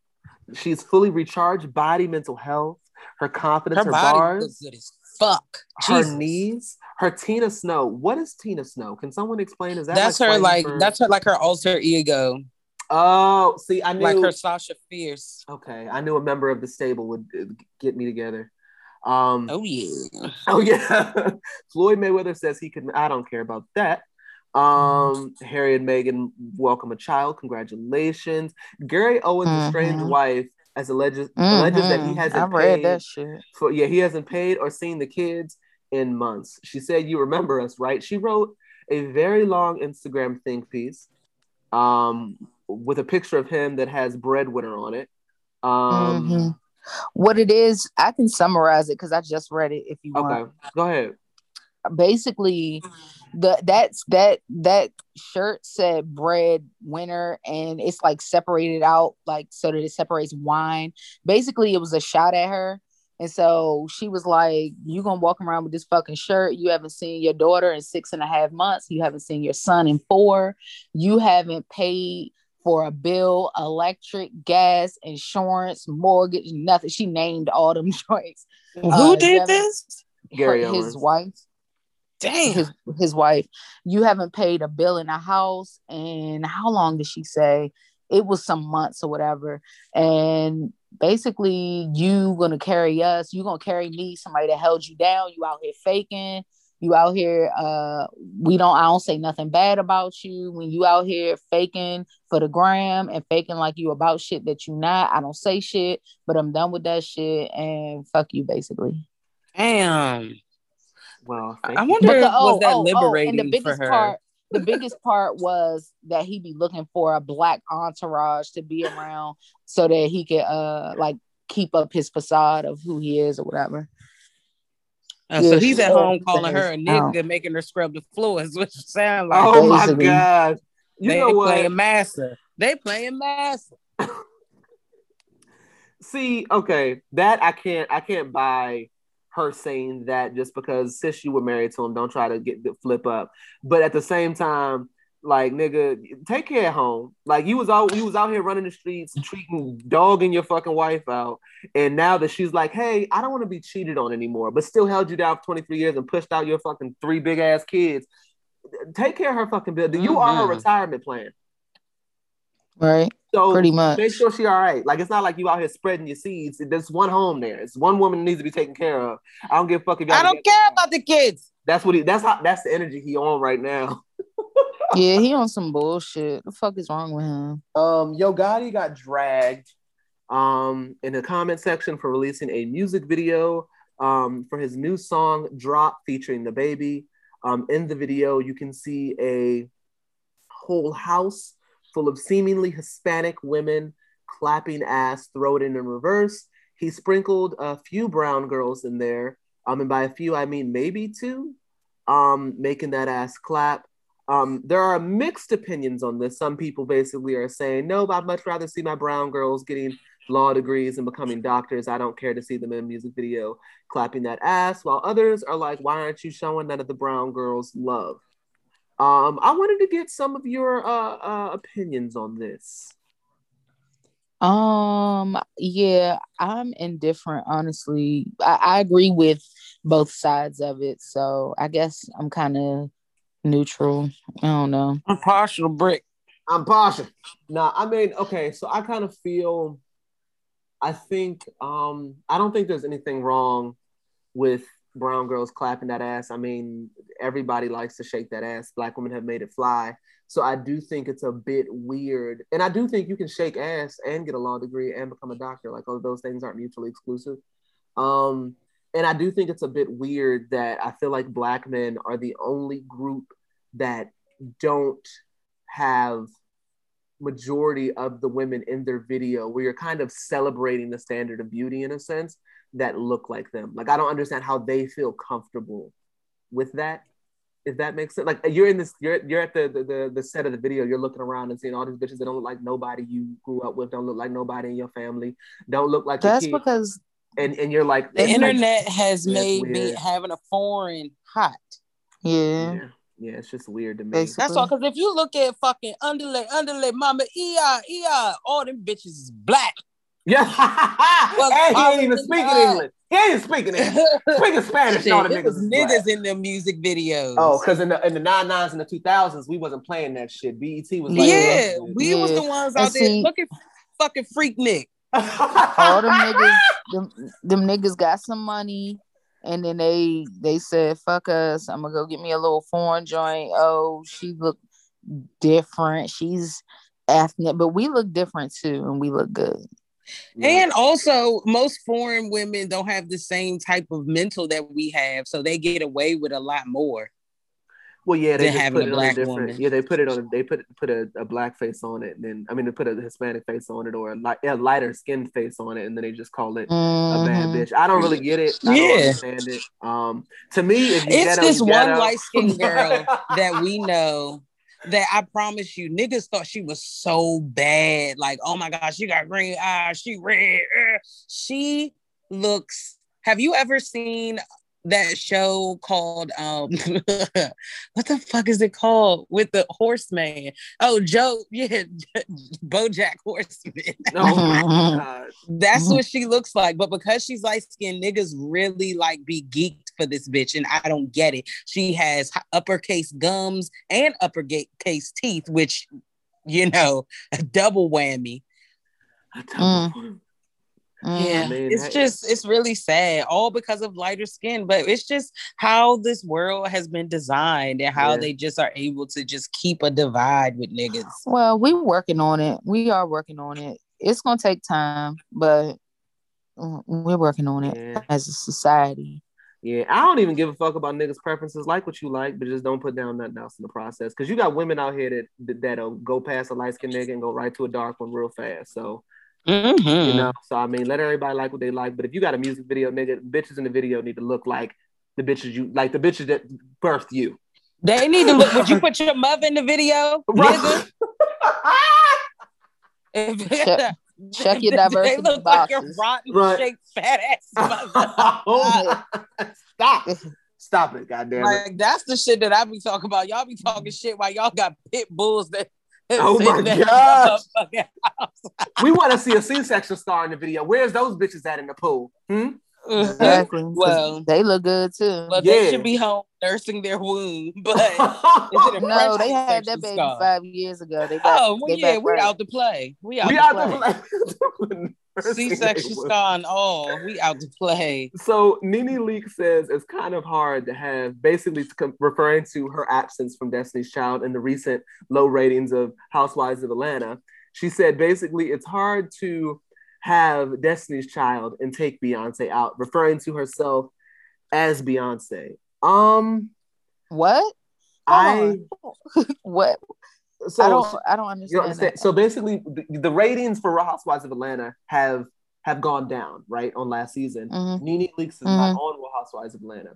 She's fully recharged, body, mental health, her confidence, Her her, body bars, good as fuck. her Jesus. knees, her Tina Snow. What is Tina Snow? Can someone explain? Is that That's her like for- that's her like her alter ego, Oh, see, I knew. like her Sasha Fierce. Okay, I knew a member of the stable would uh, get me together. Um, Oh yeah. Oh yeah. Floyd Mayweather says he can. I don't care about that. Um, Harry and Meghan welcome a child. Congratulations. Gary Owen's estranged Mhm. wife as alleges alleges that he Mhm. hasn't I read paid that shit. for yeah he hasn't paid or seen the kids in months. She said, "You remember us, right?" She wrote a very long Instagram think piece, um, with a picture of him that has breadwinner on it. Um, Mhm. What it is, I can summarize it because I just read it. If you want, okay, go ahead. basically the that's that that shirt said bread winner and it's like separated out like so that it separates wine. Basically it was a shot at her and so she was like you gonna walk around with this fucking shirt? You haven't seen your daughter in six and a half months. You haven't seen your son in four. You haven't paid for a bill electric gas insurance mortgage nothing. She named all them joints. Who Uh, did Devin- this? Gary her- his Owens. wife Damn. his his wife you haven't paid a bill in a house and how long did she say it was some months or whatever and basically you gonna carry us you gonna carry me somebody that held you down you out here faking you out here uh we don't i don't say nothing bad about you when you out here faking for the gram and faking like you about shit that you not i don't say shit but i'm done with that shit and fuck you basically Damn. Well, I thank you. wonder But if the, was oh, that oh, oh, liberating and the biggest for her. part, the biggest part was that he'd be looking for a black entourage to be around so that he could uh like keep up his facade of who he is or whatever. Uh, so he's at home calling her a Oh. nigga, making her scrub the floor. Is what you sound like. Oh my Basically. god! You they know what? playing massa. They playing massa. See, okay, that I can't I can't buy her saying that just because sis you were married to him, don't try to get the flip up. But at the same time, like nigga, take care at home. Like you was out you was out here running the streets, treating dogging your fucking wife out. And now that she's like, hey, I don't want to be cheated on anymore, but still held you down for 23 years and pushed out your fucking three big ass kids. Take care of her fucking bill. You are her mm-hmm. retirement plan. Right. So Pretty much. make sure she all right. Like it's not like you out here spreading your seeds. There's one home there. It's one woman that needs to be taken care of. I don't give a fuck if I don't care about the kids. That's what he. That's how. That's the energy he on right now. Yeah, he on some bullshit. The fuck is wrong with him? Um, Yo Gotti got dragged, um, in the comment section for releasing a music video, um, for his new song "Drop" featuring DaBaby. Um, in the video, you can see a whole house full of seemingly Hispanic women clapping ass, throw it in in reverse. He sprinkled a few brown girls in there. Um, and by a few, I mean maybe two, um, making that ass clap. Um, there are mixed opinions on this. Some people basically are saying, no, I'd much rather see my brown girls getting law degrees and becoming doctors. I don't care to see them in a music video clapping that ass. While others are like, why aren't you showing none of the brown girls love? Um, I wanted to get some of your uh, uh, opinions on this. Um, yeah, I'm indifferent, honestly. I, I agree with both sides of it. So I guess I'm kind of neutral. I don't know. I'm partial brick. I'm partial. Nah, I mean, okay, so I kind of feel I think um I don't think there's anything wrong with brown girls clapping that ass. I mean, everybody likes to shake that ass. Black women have made it fly. So I do think it's a bit weird. And I do think you can shake ass and get a law degree and become a doctor. Like oh, those things aren't mutually exclusive. Um and I do think it's a bit weird that I feel like black men are the only group that don't have majority of the women in their video where you're kind of celebrating the standard of beauty in a sense that look like them. Like I don't understand how they feel comfortable with that. If that makes sense. Like you're in this, you're you're at the the, the, the set of the video, you're looking around and seeing all these bitches that don't look like nobody you grew up with, don't look like nobody in your family, don't look like your That's because and and you're like The it's like- internet has That's made me having a foreign hot. yeah, yeah, yeah, it's just weird to me. Basically. That's all. Because if you look at fucking underlay, underlay, mama, EI, EI, all them bitches is black. Yeah, Well, and he ain't even speaking inside. English. He ain't speaking English. Speaking Spanish, Shit, all the it was niggas niggas in the music videos. Oh, because in the in the nine nines and the two thousands, we wasn't playing that shit. BET was like, yeah, we was the ones And out there see- looking fucking Freaknik. all them niggas, them, them niggas got some money, and then they they said, "Fuck us, I'm gonna go get me a little foreign joint." Oh, she look different. She's ethnic, but we look different too, and we look good. And also, most foreign women don't have the same type of mental that we have, so they get away with a lot more. well, yeah, they having put a a black different. woman. Yeah, they put it on. They put put a, a black face on it, and then I mean, they put a Hispanic face on it or a, light, a lighter skinned face on it, and then they just call it a bad Mhm. bitch. I don't really get it. I don't Yeah. understand it. Um, to me, if you It's this one light skinned girl that we know that I promise you, niggas thought she was so bad. Like, oh my gosh, she got green eyes, she red. She looks. Have you ever seen that show called um what the fuck is it called with the horseman? Oh, Joe, yeah, Bojack Horseman. Oh my god. That's what she looks like. But because she's light skinned, niggas really like be geeked for this bitch. And I don't get it. She has uppercase gums and uppercase teeth, which, you know, a double whammy. Mm. Yeah. I mean, it's hey. just, it's really sad, all because of lighter skin. But it's just how this world has been designed and how Yeah. they just are able to just keep a divide with niggas. Well, we working on it. We are working on it. It's gonna take time, but we're working on it Yeah. as a society. Yeah, I don't even give a fuck about niggas' preferences. Like what you like, but just don't put down nothing else in the process. Because you got women out here that that- that'll go past a light skinned nigga and go right to a dark one real fast. So Mhm. you know, so I mean, let everybody like what they like. But if you got a music video, nigga, bitches in the video need to look like the bitches you like the bitches that birthed you. They need to look. Would you put your mother in the video, nigga? Check- check your They diversity look like your rotten Right. shaped fat ass mother. Stop. Stop it, goddamn it. Like that's the shit that I be talking about. Y'all be talking shit while y'all got pit bulls that. Oh my in that gosh. We want to see a C-section star in the video. Where's those bitches at in the pool? Hmm? Exactly. 'cause Well, they look good too. but Yeah. they should be home nursing their womb. But is it a no, they had that baby scar? five years ago. They back, Oh well, they yeah, back we right. out to play. We out we to out play. the C-section scar and all. We out to play. So Nene Leakes says it's kind of hard to have, basically referring to her absence from Destiny's Child and the recent low ratings of Housewives of Atlanta. She said basically it's hard to have Destiny's Child and take Beyonce out, referring to herself as Beyonce. Um, What? I What? So I don't. I don't you understand. understand? that. So basically, the, the ratings for Housewives of Atlanta have have gone down right on last season. Mhm. Nene Leakes is Mm-hmm. not on Real Housewives of Atlanta.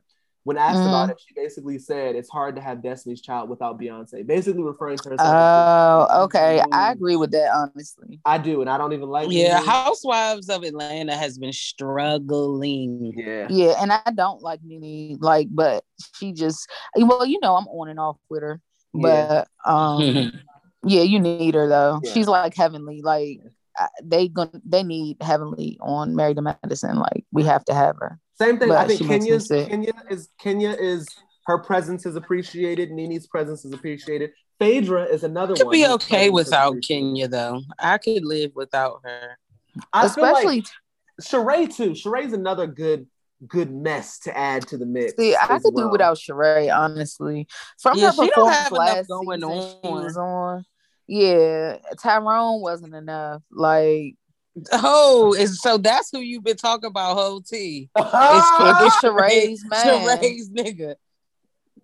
When asked about it, she basically said it's hard to have Destiny's Child without Beyonce, basically referring to herself. as- Oh, okay. I agree with that. Honestly, I do, and I don't even like. Yeah, Nene. Housewives of Atlanta has been struggling. yeah. yeah, and I don't like Nene. Like, but she just. Well, you know, I'm on and off with her, Yeah. but um, yeah, you need her though. Yeah. She's like heavenly. Like, I- they gonna they need heavenly on Married to Medicine. Like, we have to have her. Same thing. But I think she makes Kenya's. Kenya is Kenya is her presence is appreciated. Nene's presence is appreciated. Phaedra is another could one. be okay without. Kenya though. I could live without her. I feel like Especially, Sheree too. Sheree's another good good mess to add to the mix. see, I could well. do without Sheree. Honestly, from Yeah, her she don't performance have enough last going season, she was on. Yeah, Tyrone wasn't enough. Like, Oh, and so that's who you've been talking about, whole T. It's, it's Sheree's man. Sheree's nigga.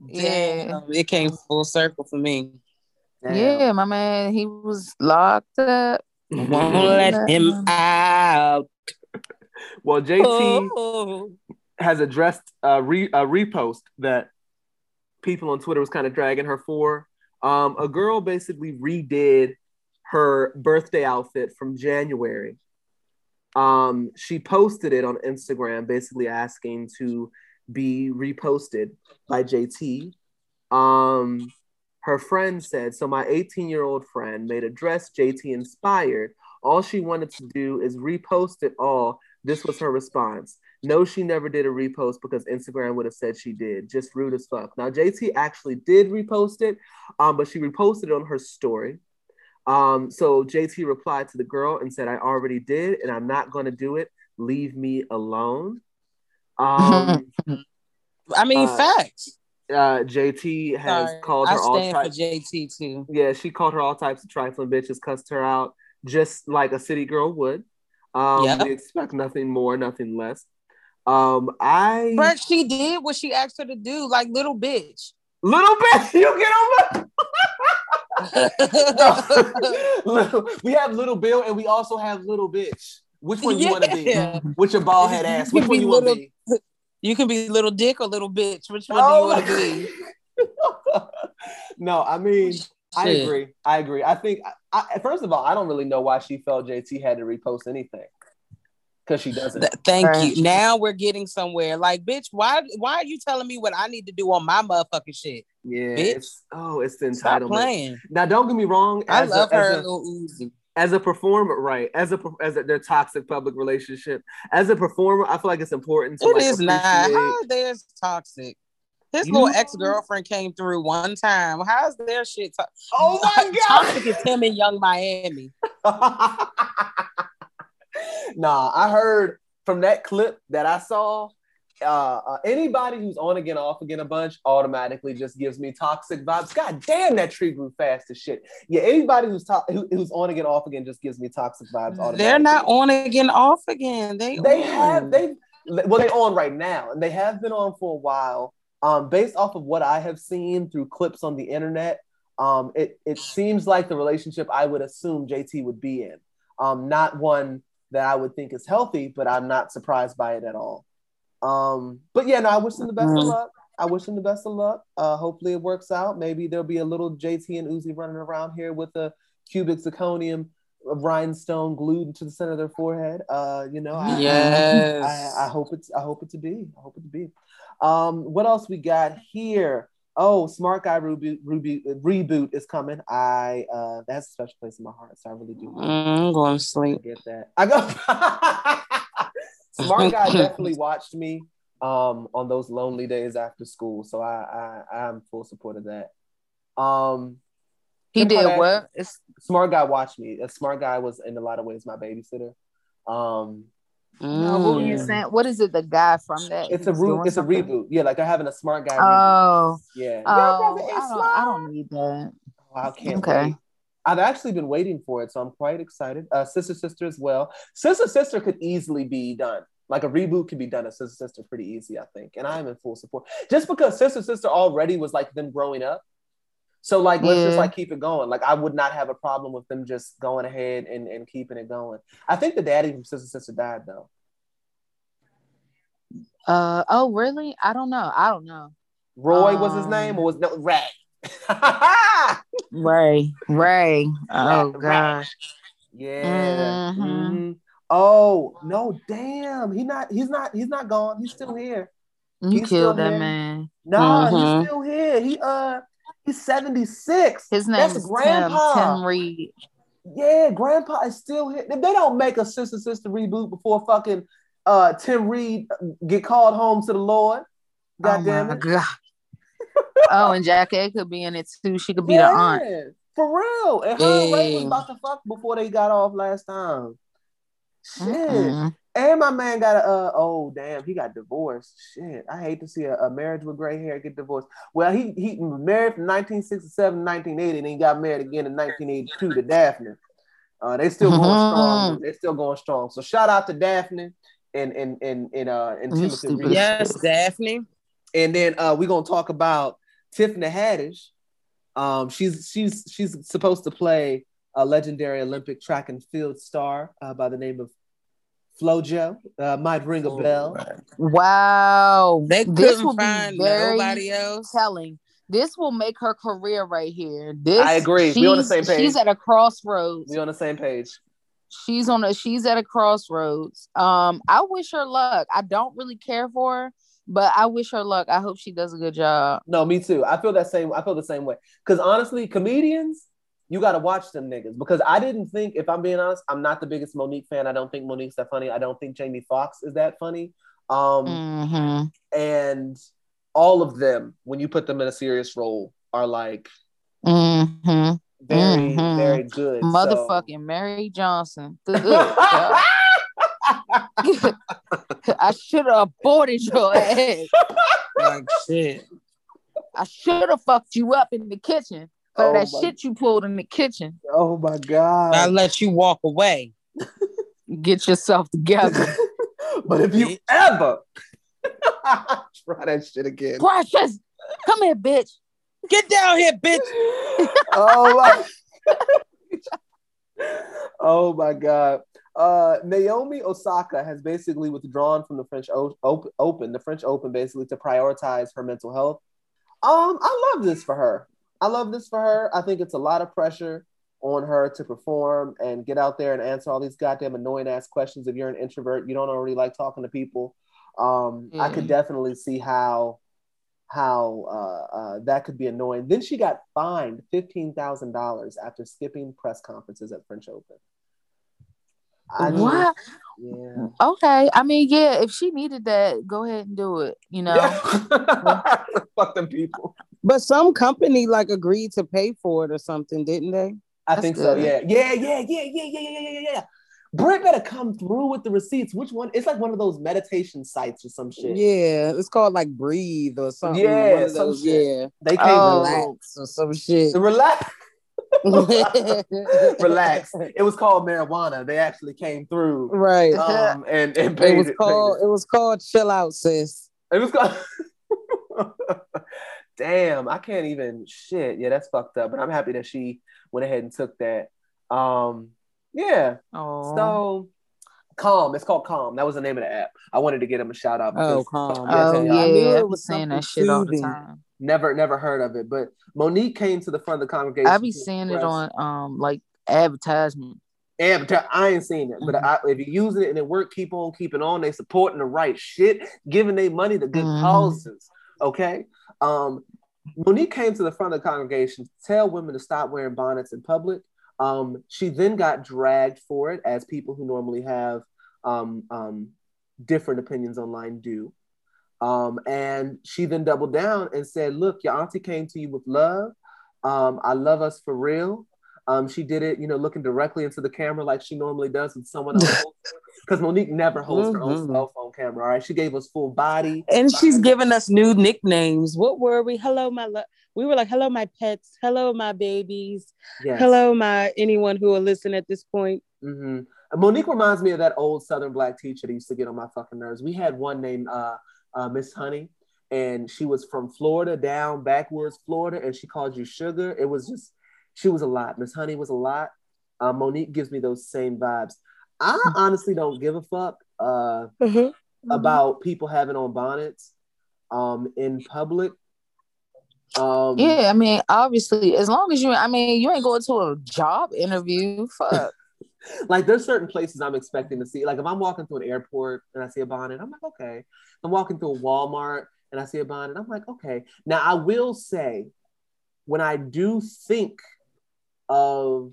Yeah. It came full circle for me. Damn. Yeah, my man, he was locked up. Won't let him out. Well, JT Oh. has addressed a, re, a repost that people on Twitter was kind of dragging her for. Um, a girl basically redid her birthday outfit from January. Um, she posted it on Instagram, basically asking to be reposted by JT. Um, her friend said, So my 18 year old friend made a dress JT inspired. All she wanted to do is repost it all. This was her response. No, she never did a repost because Instagram would have said she did. Just rude as fuck. Now, JT actually did repost it, um, but she reposted it on her story. Um, so JT replied to the girl and said, I already did, and I'm not going to do it. Leave me alone. Um, I mean, Uh, facts. uh, JT has Sorry. called I her all stand for types. JT too. Yeah, she called her all types of trifling bitches, cussed her out, just like a city girl would. Um, Yep. We expect nothing more, nothing less. Um, I But she did what she asked her to do, like little bitch. little bitch, You get my. We have little Bill, and we also have little bitch. Which one you want to be? Which your bald head ass. Which one you want to be? You can be little dick or little bitch. Which one Oh do you want to be? no, I mean, I agree. I agree. I think, I, I- first of all, I don't really know why she felt JT had to repost anything because she doesn't. Th- Thank Right. you. Now we're getting somewhere. Like, bitch, why why are you telling me what I need to do on my motherfucking shit? yeah. bitch. It's, oh, it's the Stop entitlement. playing. Now, don't get me wrong. I as a- love as her a- Lil Uzi. as a performer, right? As a as a, their toxic public relationship. As a performer, I feel like it's important to It like, is not. appreciate- How there's toxic? His You- little ex girlfriend came through one time. How's their shit? To- Oh my god! toxic is him in Yung Miami. nah, I heard from that clip that I saw. Uh, uh, anybody who's on again, off again a bunch automatically just gives me toxic vibes. God damn, that tree grew fast as shit. Yeah, anybody who's to- who, who's on again, off again just gives me toxic vibes. Automatically. They're not on again, off again. They They on. have they well, they on right now, and they have been on for a while. Um, based off of what I have seen through clips on the internet, um, it it seems like the relationship I would assume JT would be in. Um, not one that I would think is healthy, but I'm not surprised by it at all. Um, but yeah, no, I wish them the best of Mhm. luck. I wish them the best of luck. Uh, hopefully it works out. Maybe there'll be a little JT and Uzi running around here with a cubic zirconium rhinestone glued to the center of their forehead. Uh, you know, I, Yes. I, I hope it's I hope it to be. I hope it to be. Um, what else we got here? Oh, Smart Guy reboot, reboot, reboot is coming. I uh, that's a special place in my heart. So I really do Mm, I'm going to sleep. get that. I go. Smart Guy definitely watched me um, on those lonely days after school. So I, I I'm full support of that. Um, He did Kardashian- what? It's Smart Guy watched me. A Smart Guy was in a lot of ways my babysitter. Um, no, what were you Mm. saying? What is it? The guy from that? it's a re- doing it's a reboot. Yeah, like they're having a Smart Guy reboot. Oh, Yeah. oh, brother I don't, smart. I don't need that. Oh, I can't Okay. wait. I've actually been waiting for it, so I'm quite excited. Uh, Sister Sister as well. Sister Sister could easily be done. Like a reboot could be done as Sister Sister pretty easy, I think. And I'm in full support. Just because Sister Sister already was like them growing up. So like let's just like keep it going. Like I would not have a problem with them just going ahead and, and keeping it going. I think the daddy from Sister Sister died though. Uh oh, really? I don't know. I don't know. Roy was his Um, name, or was no Ray? Ray, Ray. Oh Right, gosh. Yeah. Mhm. Mhm. Oh no, damn! He not. He's not. He's not gone. He's still here. You He's killed that here. man. Nah, Mhm. he's still here. He uh, he's seventy six. His name That's is Tim. Grandpa. Tim Reid. Yeah, Grandpa is still here. If they don't make a sister sister reboot before fucking uh Tim Reid get called home to the Lord, God oh damn it. god. oh, and Jackée could be in it too. She could be the aunt. For real. And her was about to fuck before they got off last time. Shit. Mm-mm. And my man got a uh, oh damn, he got divorced. Shit, I hate to see a, a marriage with gray hair get divorced. Well, he he married from 1967 1980, and he got married again in 1982 to Daphne. Uh, they still going strong. They're still going strong. So shout out to Daphne and and and and uh and Timothy stupid. Reid. Yes, Daphne. And then uh, we're gonna talk about Tiffany Haddish. Um, she's she's she's supposed to play a legendary Olympic track and field star uh, by the name of FloJo. Uh, might ring a bell. Wow. They this will couldn't be very nobody else. telling. This will make her career right here. This I agree. We on the same page. She's at a crossroads. We on the same page. she's on a she's at a crossroads. Um, I wish her luck. I don't really care for her, but I wish her luck. I hope she does a good job. No, me too. I feel that same. I feel the same way. Because honestly, comedians, you got to watch them niggas. Because I didn't think, if I'm being honest, I'm not the biggest Mo'Nique fan. I don't think Mo'Nique's that funny. I don't think Jamie Foxx is that funny. Um, hmm and all of them, when you put them in a serious role, are like hmm very, Mhm. very good. Motherfucking Mary Johnson. Good I should have aborted your ass. Like shit. I should have fucked you up in the kitchen for Oh that my- shit you pulled in the kitchen. oh my god! I let you walk away. Get yourself together. but if you Bitch. ever try that shit again, Precious, come here, bitch. Get down here, bitch. oh my oh my god uh naomi osaka has basically withdrawn from the french o- Op- open the french open basically to prioritize her mental health um i love this for her i love this for her i think it's a lot of pressure on her to perform and get out there and answer all these goddamn annoying ass questions if you're an introvert you don't already like talking to people um i could Mm. definitely see how how uh, uh, that could be annoying. Then she got fined fifteen thousand dollars after skipping press conferences at French Open. I just- What? yeah. Okay. I mean, yeah, if she needed that, go ahead and do it. You know? Yeah. Fuck them people. But some company like agreed to pay for it or something, didn't they? I That's think so. good. Yeah. Yeah. Yeah. Yeah. Yeah. Yeah. Yeah. Yeah. Yeah. Yeah. Britt better come through with the receipts. Which one? It's like one of those meditation sites or some shit. Yeah, it's called like breathe or something. Yeah, One of some those, shit. yeah. They came Oh. Relax or some shit. Relax. Relax. It was called marijuana. They actually came through. right. Um, and, and it paid was paid called. It was called chill out, sis. It was called. Damn, I can't even shit. Yeah, that's fucked up. But I'm happy that she went ahead and took that. Um, yeah. Oh, So calm. It's called calm. That was the name of the app. I wanted to get him a shout out. Oh, because calm. Yeah, oh yeah, I knew it was saying that shit all the time. never never heard of it. But Mo'Nique came to the front of the congregation. I be to seeing it on um like advertisement. Yeah, I ain't seen it. But Mhm. I, if you're using it and it work, keep on keeping on. They supporting the right shit, giving their money to good Mhm. causes. Okay. Um, Mo'Nique came to the front of the congregation to tell women to stop wearing bonnets in public. Um, she then got dragged for it, as people who normally have um, um, different opinions online do. Um, and she then doubled down and said, Look, your auntie came to you with love. Um, I love us for real. Um, she did it, you know, looking directly into the camera like she normally does with someone else. Because Mo'Nique never holds her own Mhm. cell phone camera. All right. She gave us full body. And she's giving us new nicknames. What were we? Hello, my lo- we were like, hello, my pets. Hello, my babies. Yes. Hello, my anyone who will listen at this point. hmm Mo'Nique reminds me of that old Southern black teacher that used to get on my fucking nerves. We had one named uh, uh, Miss Honey, and she was from Florida, down backwards Florida, and she called you sugar. It was just, she was a lot. Miss Honey was a lot. Uh, Mo'Nique gives me those same vibes. I honestly don't give a fuck uh, about people having on bonnets um, in public. Um, Yeah, I mean, obviously, as long as you, I mean, you ain't going to a job interview. Fuck. like there's certain places I'm expecting to see. Like if I'm walking through an airport and I see a bonnet, I'm like, okay. I'm walking through a Walmart and I see a bonnet, I'm like, okay. Now I will say, when I do think of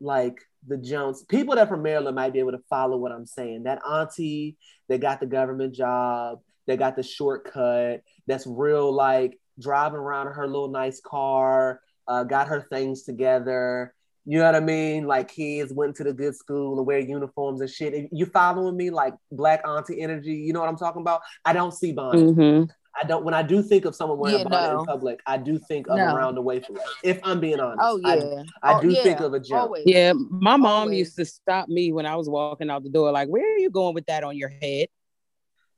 like the Jones, people that from Maryland might be able to follow what I'm saying. That auntie that got the government job, that got the shortcut, that's real like driving around in her little nice car, uh, got her things together. You know what I mean? Like kids went to the good school and wear uniforms and shit. You following me? Like black auntie energy. You know what I'm talking about? I don't see bonnet. Mhm. I don't. When I do think of someone wearing Yeah, a bonnet no. in public, I do think of No. around the way from it. If I'm being honest, Oh yeah. I, Oh, do yeah, think of a joke. Always. Yeah, my mom Always. used to stop me when I was walking out the door, like, "Where are you going with that on your head?"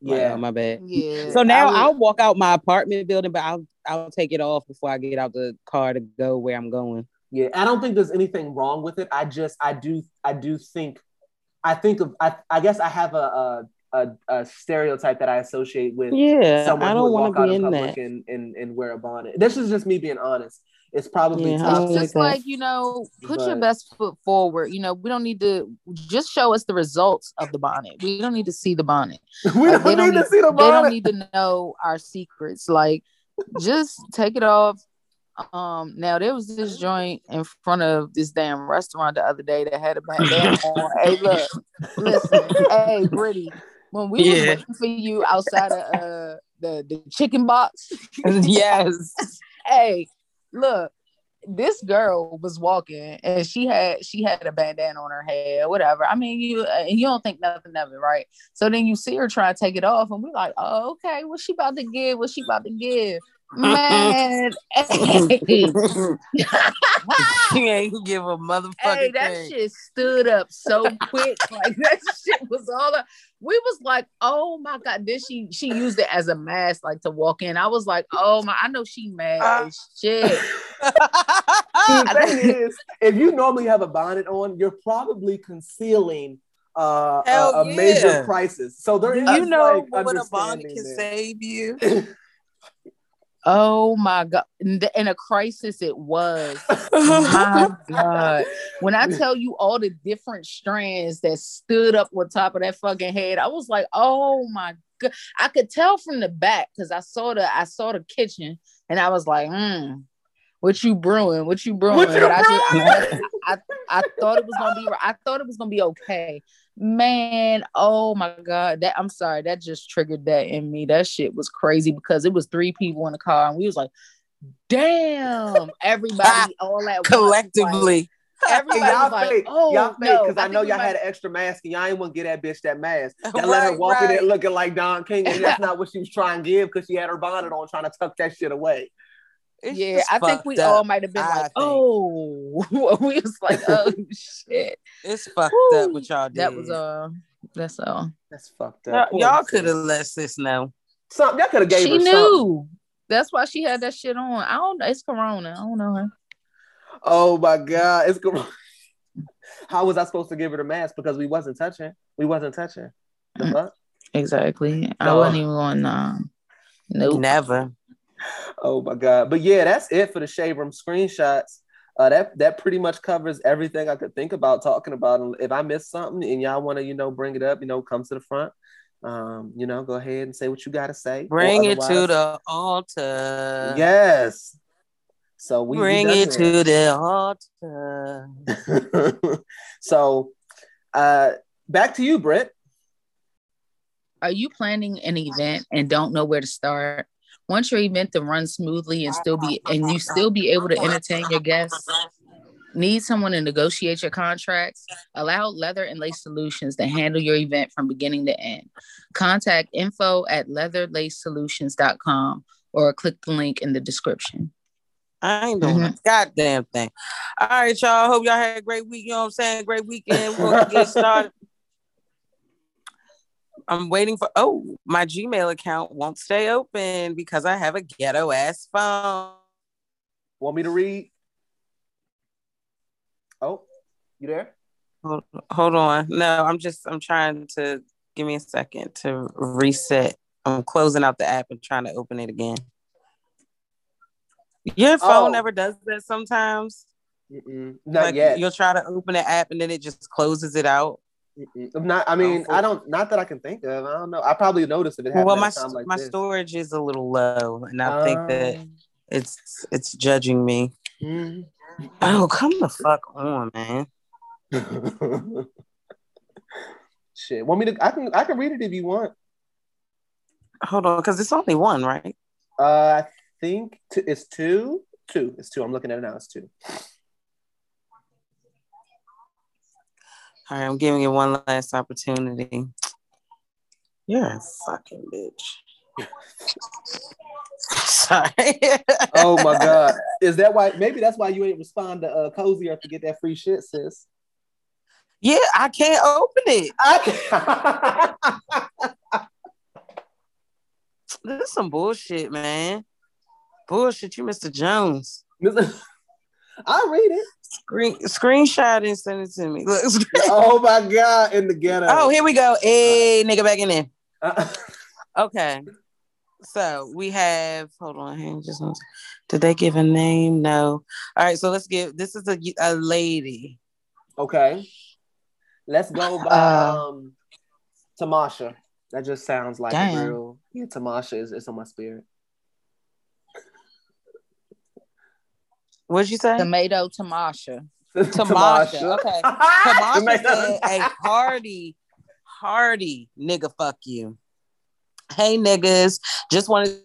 Like, Yeah, oh, my bad. Yeah. So now I I'll walk out my apartment building, but I'll I'll take it off before I get out the car to go where I'm going. yeah. I don't think there's anything wrong with it. I just, I do, I do think, I think of, I, I guess I have a, a, a, a stereotype that I associate with Yeah, someone I who don't would want walk to out in in public that. and, and, and wear a bonnet. This is just me being honest. It's probably Yeah, tough. it's just that. like you know put your best foot forward you know we don't need to just show us the results of the bonnet we don't need to see the bonnet we Like, don't they need to see the bonnet. they don't need to know our secrets like just take it off um now there was this joint in front of this damn restaurant the other day that had a bandana on hey look listen hey Brittany when we was Yeah. waiting for you outside of uh the, the chicken box yes. hey, look, this girl was walking and she had she had a bandana on her head, whatever. I mean, you and you don't think nothing of it, right? So then you see her try to take it off, and we're like, oh, okay, what she about to give? What she about to give? Man, hey, you ain't give a motherfucking hey, that thing. shit stood up so quick. Like that shit was all up. We was like, oh my god. Then she she used it as a mask, like to walk in. I was like, oh my, I know she mad as shit. the thing is, if you normally have a bonnet on, you're probably concealing uh, a, Hell a major yeah. crisis. So there Do is you know like, what a bonnet can there. save you? Oh my god! In a crisis, it was. my god! When I tell you all the different strands that stood up on top of that fucking head, I was like, "Oh my god!" I could tell from the back because I saw the I saw the kitchen, and I was like, "Hmm, what you brewing? What you brewing?" What you But I, just. I, I I thought it was gonna be. I thought it was gonna be okay. Man, oh my god, that I'm sorry, that just triggered that in me. That shit was crazy because it was three people in the car, and we was like, "Damn!" Everybody all at once, Collectively. like, everybody y'all was like, fake, "Oh y'all fake, no!" because I, know y'all might- had an extra mask and y'all ain't want to get that bitch that mask. Y'all let her Right, walk in there right. looking like Don King, and that's not what she was trying to give because she had her bonnet on, trying to tuck that shit away. It's yeah, just I think we up. all might have been I like, think. oh, we was like, oh shit. It's fucked Woo. up what y'all did. That was uh that's all. That's fucked y'all, up. Poor y'all could have let sis know. Something y'all could have gave She her something. knew. That's why she had that shit on. I don't know. It's Corona. I don't know her. Oh my god, it's good. How was I supposed to give her the mask because we wasn't touching? We wasn't touching. The Mm. fuck? Exactly. I wasn't even going. Um, nope. Never. Oh my god! But yeah, that's it for the shade room screenshots. Uh, that that pretty much covers everything I could think about talking about. And If I missed something and y'all want to, you know, bring it up, you know, come to the front. Um, you know, go ahead and say what you got to say. Bring it to the altar. Yes. So we we Bring done it to the altar. so, uh, back to you, Britt. Are you planning an event and don't know where to start? Want your event to run smoothly and still be and you still be able to entertain your guests? Need someone to negotiate your contracts? Allow Leather and Lace Solutions to handle your event from beginning to end. Contact info at leatherlacesolutions.com or click the link in the description. I ain't doing mm-hmm. a goddamn thing. All right, y'all. Hope y'all had a great week. You know what I'm saying? Great weekend. We're gonna get started. I'm waiting for oh, my Gmail account won't stay open because I have a ghetto ass phone. Want me to read? Oh, you there? Hold, hold on. No, I'm just I'm trying to give me a second to reset. I'm closing out the app and trying to open it again. Your phone Oh. never does that sometimes. Mm-mm. Not like yet. you'll try to open the app and then it just closes it out. I'm not. I mean, I don't. Not that I can think of. I don't know. I probably noticed if it happened Well, at my a time like my this. storage is a little low, and I think that Um, it's it's judging me. mm. Oh, come the fuck on, man. Shit. Want me to? I can. I can read it if you want. Hold on, because it's only one, right? Uh, I think t- it's two. Two. It's two. I'm looking at it now. It's two. All right, I'm giving you one last opportunity. You're a fucking bitch. Sorry. Oh my god. Is that why? Maybe that's why you ain't respond to uh, cozy or to get that free shit, sis. Yeah, I can't open it. I This is some bullshit, man. Bullshit, you Mr. Jones. I'll read it. Screen screenshot and send it to me. Look. Oh my god, in the ghetto. Oh, here we go. Hey, nigga, back in there. Uh, Okay. So we have, hold on, hang just one. Did they give a name? No. All right, so let's give this is a, a lady. okay. Let's go by Uh, um Tamasha. That just sounds like Damn. real yeah, Tamasha is it's on my spirit. What'd you say? Tomato Tamasha. Tamasha. Okay. Tamasha said a hearty, hearty nigga fuck you. Hey niggas, just wanted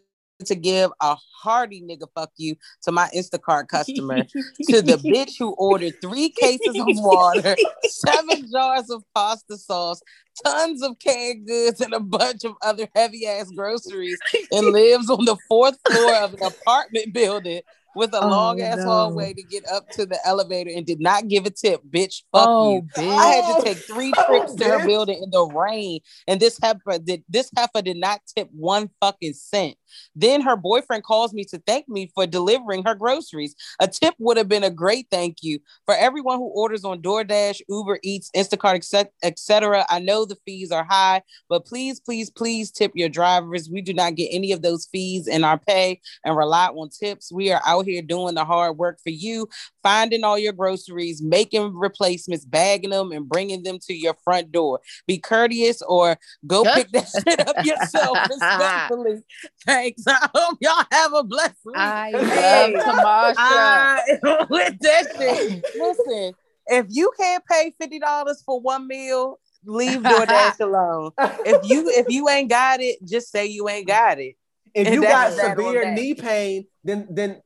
to give a hearty nigga fuck you to my Instacart customer, to the bitch who ordered three cases of water, seven jars of pasta sauce, tons of canned goods, and a bunch of other heavy ass groceries, and lives on the fourth floor of an apartment building with a Oh, long ass no. hallway to get up to the elevator and did not give a tip. Bitch, fuck oh, you. bitch. I had to take three oh, trips to her bitch. building in the rain, and this heifer did this heifer did not tip one fucking cent. Then her boyfriend calls me to thank me for delivering her groceries. A tip would have been a great thank you for everyone who orders on DoorDash, Uber Eats, Instacart, etc. I know the fees are high, but please, please, please tip your drivers. We do not get any of those fees in our pay and rely on tips. We are out here doing the hard work for you, finding all your groceries, making replacements, bagging them, and bringing them to your front door. Be courteous or go pick that shit up yourself. Respectfully. Thanks. I hope y'all have a blessed week. I Hey, love Tamasha. I- with that shit. Listen, if you can't pay fifty dollars for one meal, leave DoorDash alone. If you if you ain't got it, just say you ain't got it. if and you got that's that on severe knee pain, then then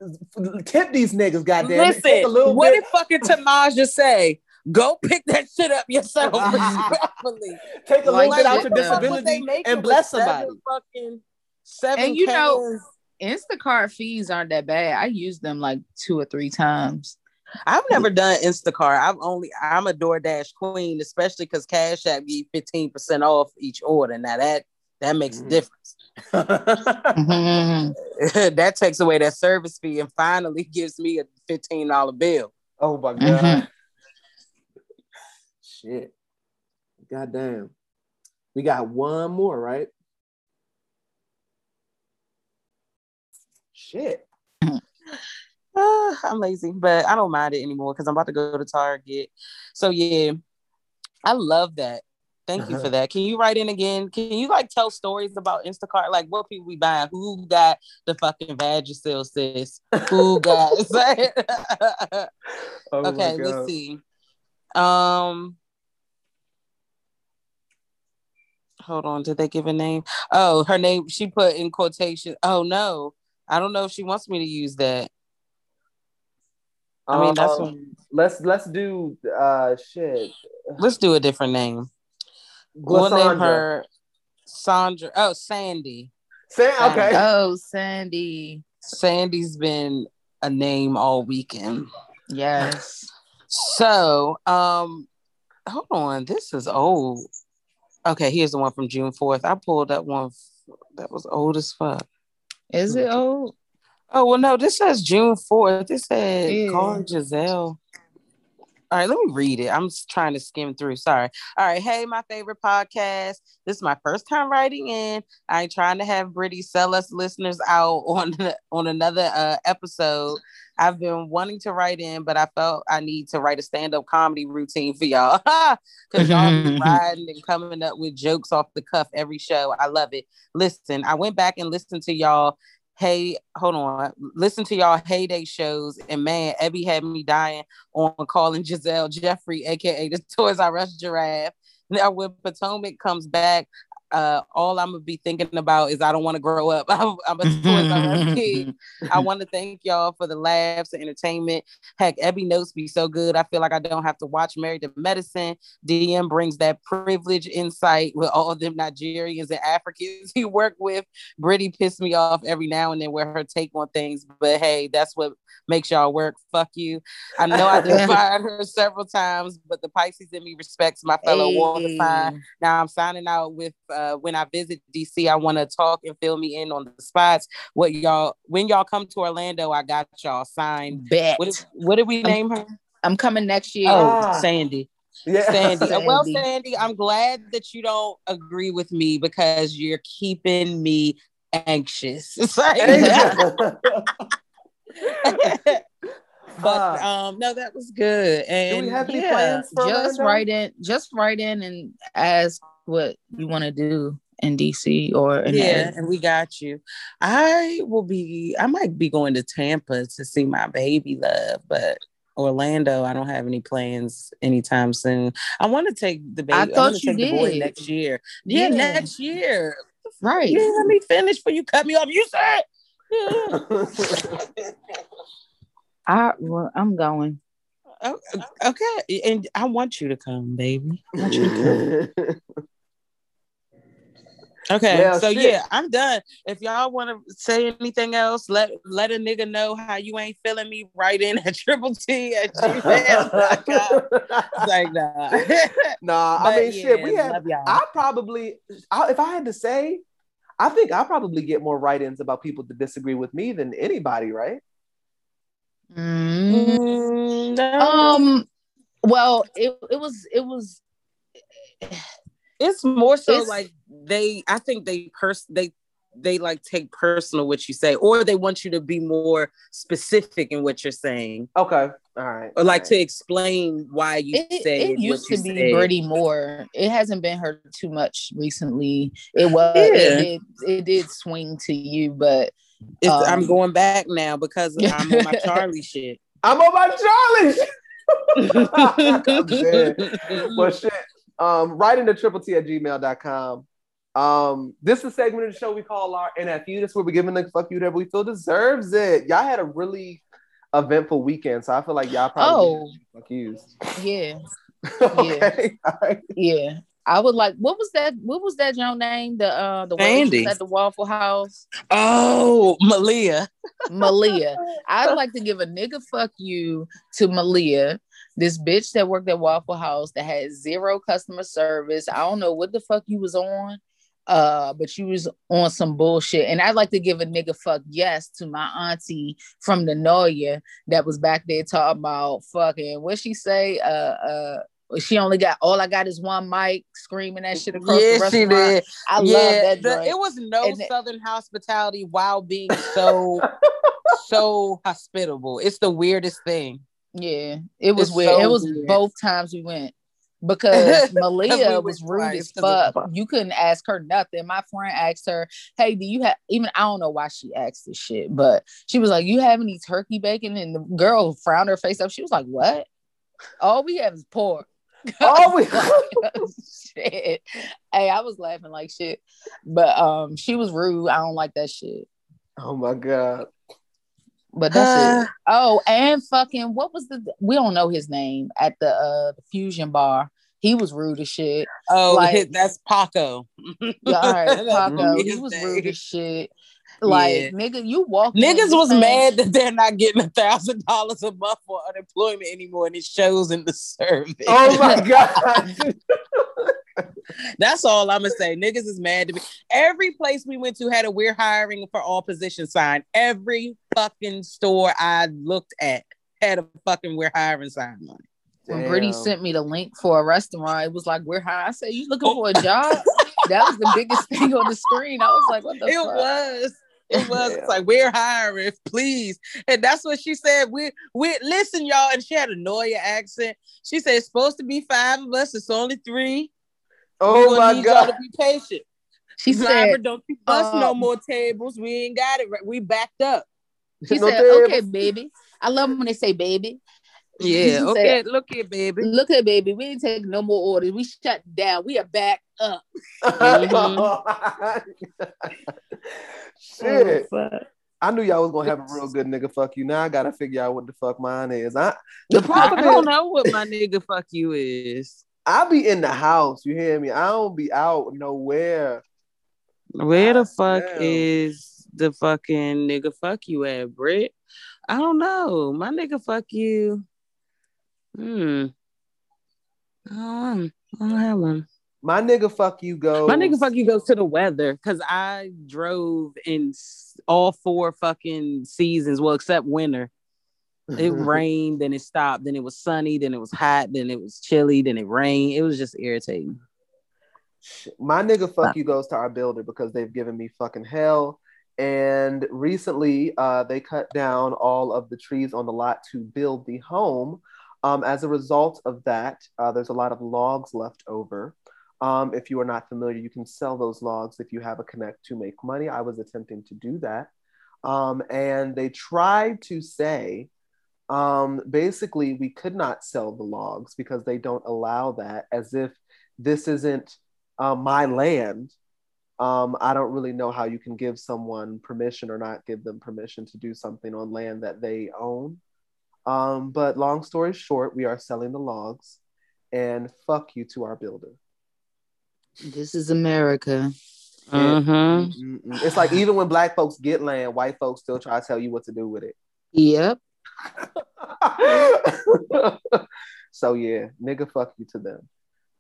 tip these niggas, goddamn. it. A Listen, little what bit. did fucking Tamaja say? Go pick that shit up yourself, respectfully. Take a Like little bit out shit, your though. What they disability and bless somebody. Fucking seven And you know- cans Instacart fees aren't that bad. I use them like two or three times. I've never done Instacart. I've only I'm a DoorDash queen, especially because Cash App give fifteen percent off each order. Now that that makes a Mhm. difference. Mhm. that takes away that service fee and finally gives me a fifteen dollar bill. oh my god. Mhm. Shit. Goddamn. We got one more, right? Shit. Uh, I'm lazy, but I don't mind it anymore because I'm about to go to Target. So yeah, I love that. Thank you for that. Can you write in again? Can you like tell stories about Instacart? Like what people we buying? Who got the fucking Vagisil sis? Who got? Oh okay, let's see. Um, hold on. Did they give a name? Oh, her name. She put in quotation. Oh no, I don't know if she wants me to use that. I mean, that's Um, what, let's let's do uh shit. let's do a different name. We'll name her Sandra. Oh, Sandy. Say, okay. Oh, Sandy. Sandy's been a name all weekend. Yes. So, um, hold on. This is old. Okay, here's the one from June 4th. I pulled that one f- that was old as fuck. Is it old? Oh, well, no, this says June 4th. This said Yeah. call Giselle. All right, let me read it. I'm just trying to skim through. Sorry. All right. Hey, my favorite podcast. This is my first time writing in. I ain't trying to have Brittany sell us listeners out on on another uh, episode. I've been wanting to write in, but I felt I need to write a stand-up comedy routine for y'all. Cause y'all be riding and coming up with jokes off the cuff every show. I love it. Listen, I went back and listened to y'all hey, hold on, listen to y'all heyday shows, and man, Ebby had me dying on calling Gizelle Geoffrey, aka the Toys R Us giraffe. Now, when Potomac comes back, uh, all I'm gonna be thinking about is I don't want to grow up. I'm, I'm a Toys R kid. I want to thank y'all for the laughs and entertainment. Heck, Ebby notes be so good. I feel like I don't have to watch Married to Medicine. DM brings that privilege insight with all of them Nigerians and Africans he work with. Brittany pissed me off every now and then with her take on things, but hey, that's what makes y'all work. Fuck you. I know I defied her several times, but the Pisces in me respects my fellow water sign. Now I'm signing out with uh, when I visit DC. I want to talk and fill me in on the spots. What y'all when y'all come to Orlando, I got y'all signed. Bet. What did, what did we name her? I'm coming next year. Oh, Ah. Sandy. Yeah. Sandy. Uh, Well, Sandy. Sandy, I'm glad that you don't agree with me because you're keeping me anxious. It's but um, no, that was good. And Do we have any yeah, plans for just Orlando? write in, just write in and ask what you want to do in DC or in yeah, the and we got you. I will be. I might be going to Tampa to see my baby love, but Orlando, I don't have any plans anytime soon. I want to take the baby. I I, thought want to you take the boy did. next year. Yeah, Yeah. next year. right. Yeah, let me finish before you cut me off. You said. Yeah. I well, I'm going. Oh, okay, and I want you to come, baby. I want you to come. Okay, Well, so shit. yeah, I'm done. If y'all want to say anything else, let let a nigga know how you ain't feeling me. Right in at triple T at gmail.com. Like nah. nah, I But mean, shit. We have. I probably, I, if I had to say, I think I probably get more write-ins about people that disagree with me than anybody, right? Mm. Mm, no. Um. Well, it it was it was it's more so it's- like they. I think they pers they they like take personal what you say, or they want you to be more specific in what you're saying, Okay, all right. or like all to explain why you it, say it used to what you be said. Birdie more. It hasn't been her too much recently. It was Yeah. it did it did swing to you, but It's, I'm um, going back now because I'm on my Charlie shit. I'm on my Charlie. I'm well, shit. Um, write into triple T at gmail.com. Um, this is a segment of the show we call our NFU. This is where we're giving the fuck you that we feel deserves it. Y'all had a really eventful weekend, so I feel like y'all probably Oh. fuck yous. yeah, okay. All right. yeah. I would like what was that? What was that your name? The uh the Sandy. waitress at the Waffle House, Oh, Malia. Malia. I'd like to give a nigga fuck you to Malia, this bitch that worked at Waffle House that had zero customer service. I don't know what the fuck you was on, uh, but you was on some bullshit. And I'd like to give a nigga fuck yes to my auntie from the Noya that was back there talking about fucking what she say, uh uh. She only got all I got is one mic screaming that shit across the Yeah, restaurant. she did. I love that. the- it was no And it- Southern hospitality while being so so hospitable. It's the weirdest thing. Yeah, it was It's weird. so it was weird. both times we went because Malia We was rude as fuck. You couldn't ask her nothing. My friend asked her, "Hey, do you have?" Even I don't know why she asked this shit, but she was like, "You have any turkey bacon?" And the girl frowned her face up. She was like, "What? All we have is pork." All we- shit. Hey, I was laughing like shit, but um, she was rude. I don't like that shit. Oh my god. But that's it. Oh, and fucking what was the we don't know his name at the uh the fusion bar. He was rude as shit. Oh, Like- that's Paco. Yeah, all right, Paco. He was rude as shit. Like Yeah. nigga, you walk in, Niggas was saying- mad that they're not getting a thousand dollars a month for unemployment anymore, and it shows in the survey. Oh my god. That's all I'm gonna say. Niggas is mad to me. Every place we went to had a we're hiring for all position sign. Every fucking store I looked at had a fucking we're hiring sign on it. When Brittany sent me the link for a restaurant, it was like we're high. I said, "You looking Oh. for a job?" that was the biggest thing on the screen. I was like, "What the fuck? It fuck?" was. It was Yeah. it's like we're hiring, please. And that's what she said. We we listen, y'all. And she had a Noya accent. She said it's supposed to be five of us. It's only three. We Oh gonna my need y'all god. to be patient. She Driver, said, don't you bust no um, more tables. We ain't got it. right. We backed up. "She No said, tables. okay, baby. I love when they say baby. Yeah. She Okay. said- Look here, baby. Look at baby, we ain't taking no more orders. We shut down. We are back up. Shit. Oh, fuck. I knew y'all was gonna have a real good nigga fuck you. Now I gotta figure out what the fuck mine is. I the I don't is know what my nigga fuck you is. I be in the house. You hear me? I don't be out nowhere. Where the fuck damn. is the fucking nigga fuck you at, Britt? I don't know. My nigga fuck you. Hmm. Don't, I don't have one. My nigga fuck you goes. My nigga fuck you goes to the weather because I drove in all four fucking seasons. Well, except winter. It rained, then it stopped, then it was sunny, then it was hot, then it was chilly, then it rained. It was just irritating. My nigga fuck you goes to our builder because they've given me fucking hell. And recently, uh, they cut down all of the trees on the lot to build the home. Um, as a result of that, uh, there's a lot of logs left over. Um, if you are not familiar, you can sell those logs if you have a connect to make money. I was attempting to do that. Um, and they tried to say, um, basically, we could not sell the logs because they don't allow that, as if this isn't uh, my land. Um, I don't really know how you can give someone permission or not give them permission to do something on land that they own. Um, but long story short, we are selling the logs, and fuck you to our builder. This is America. uh-huh. It's like even when black folks get land, white folks still try to tell you what to do with it. Yep. so yeah, nigga, fuck you to them.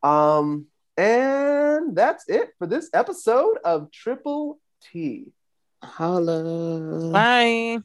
Um, and that's it for this episode of Triple T. Holla. Bye.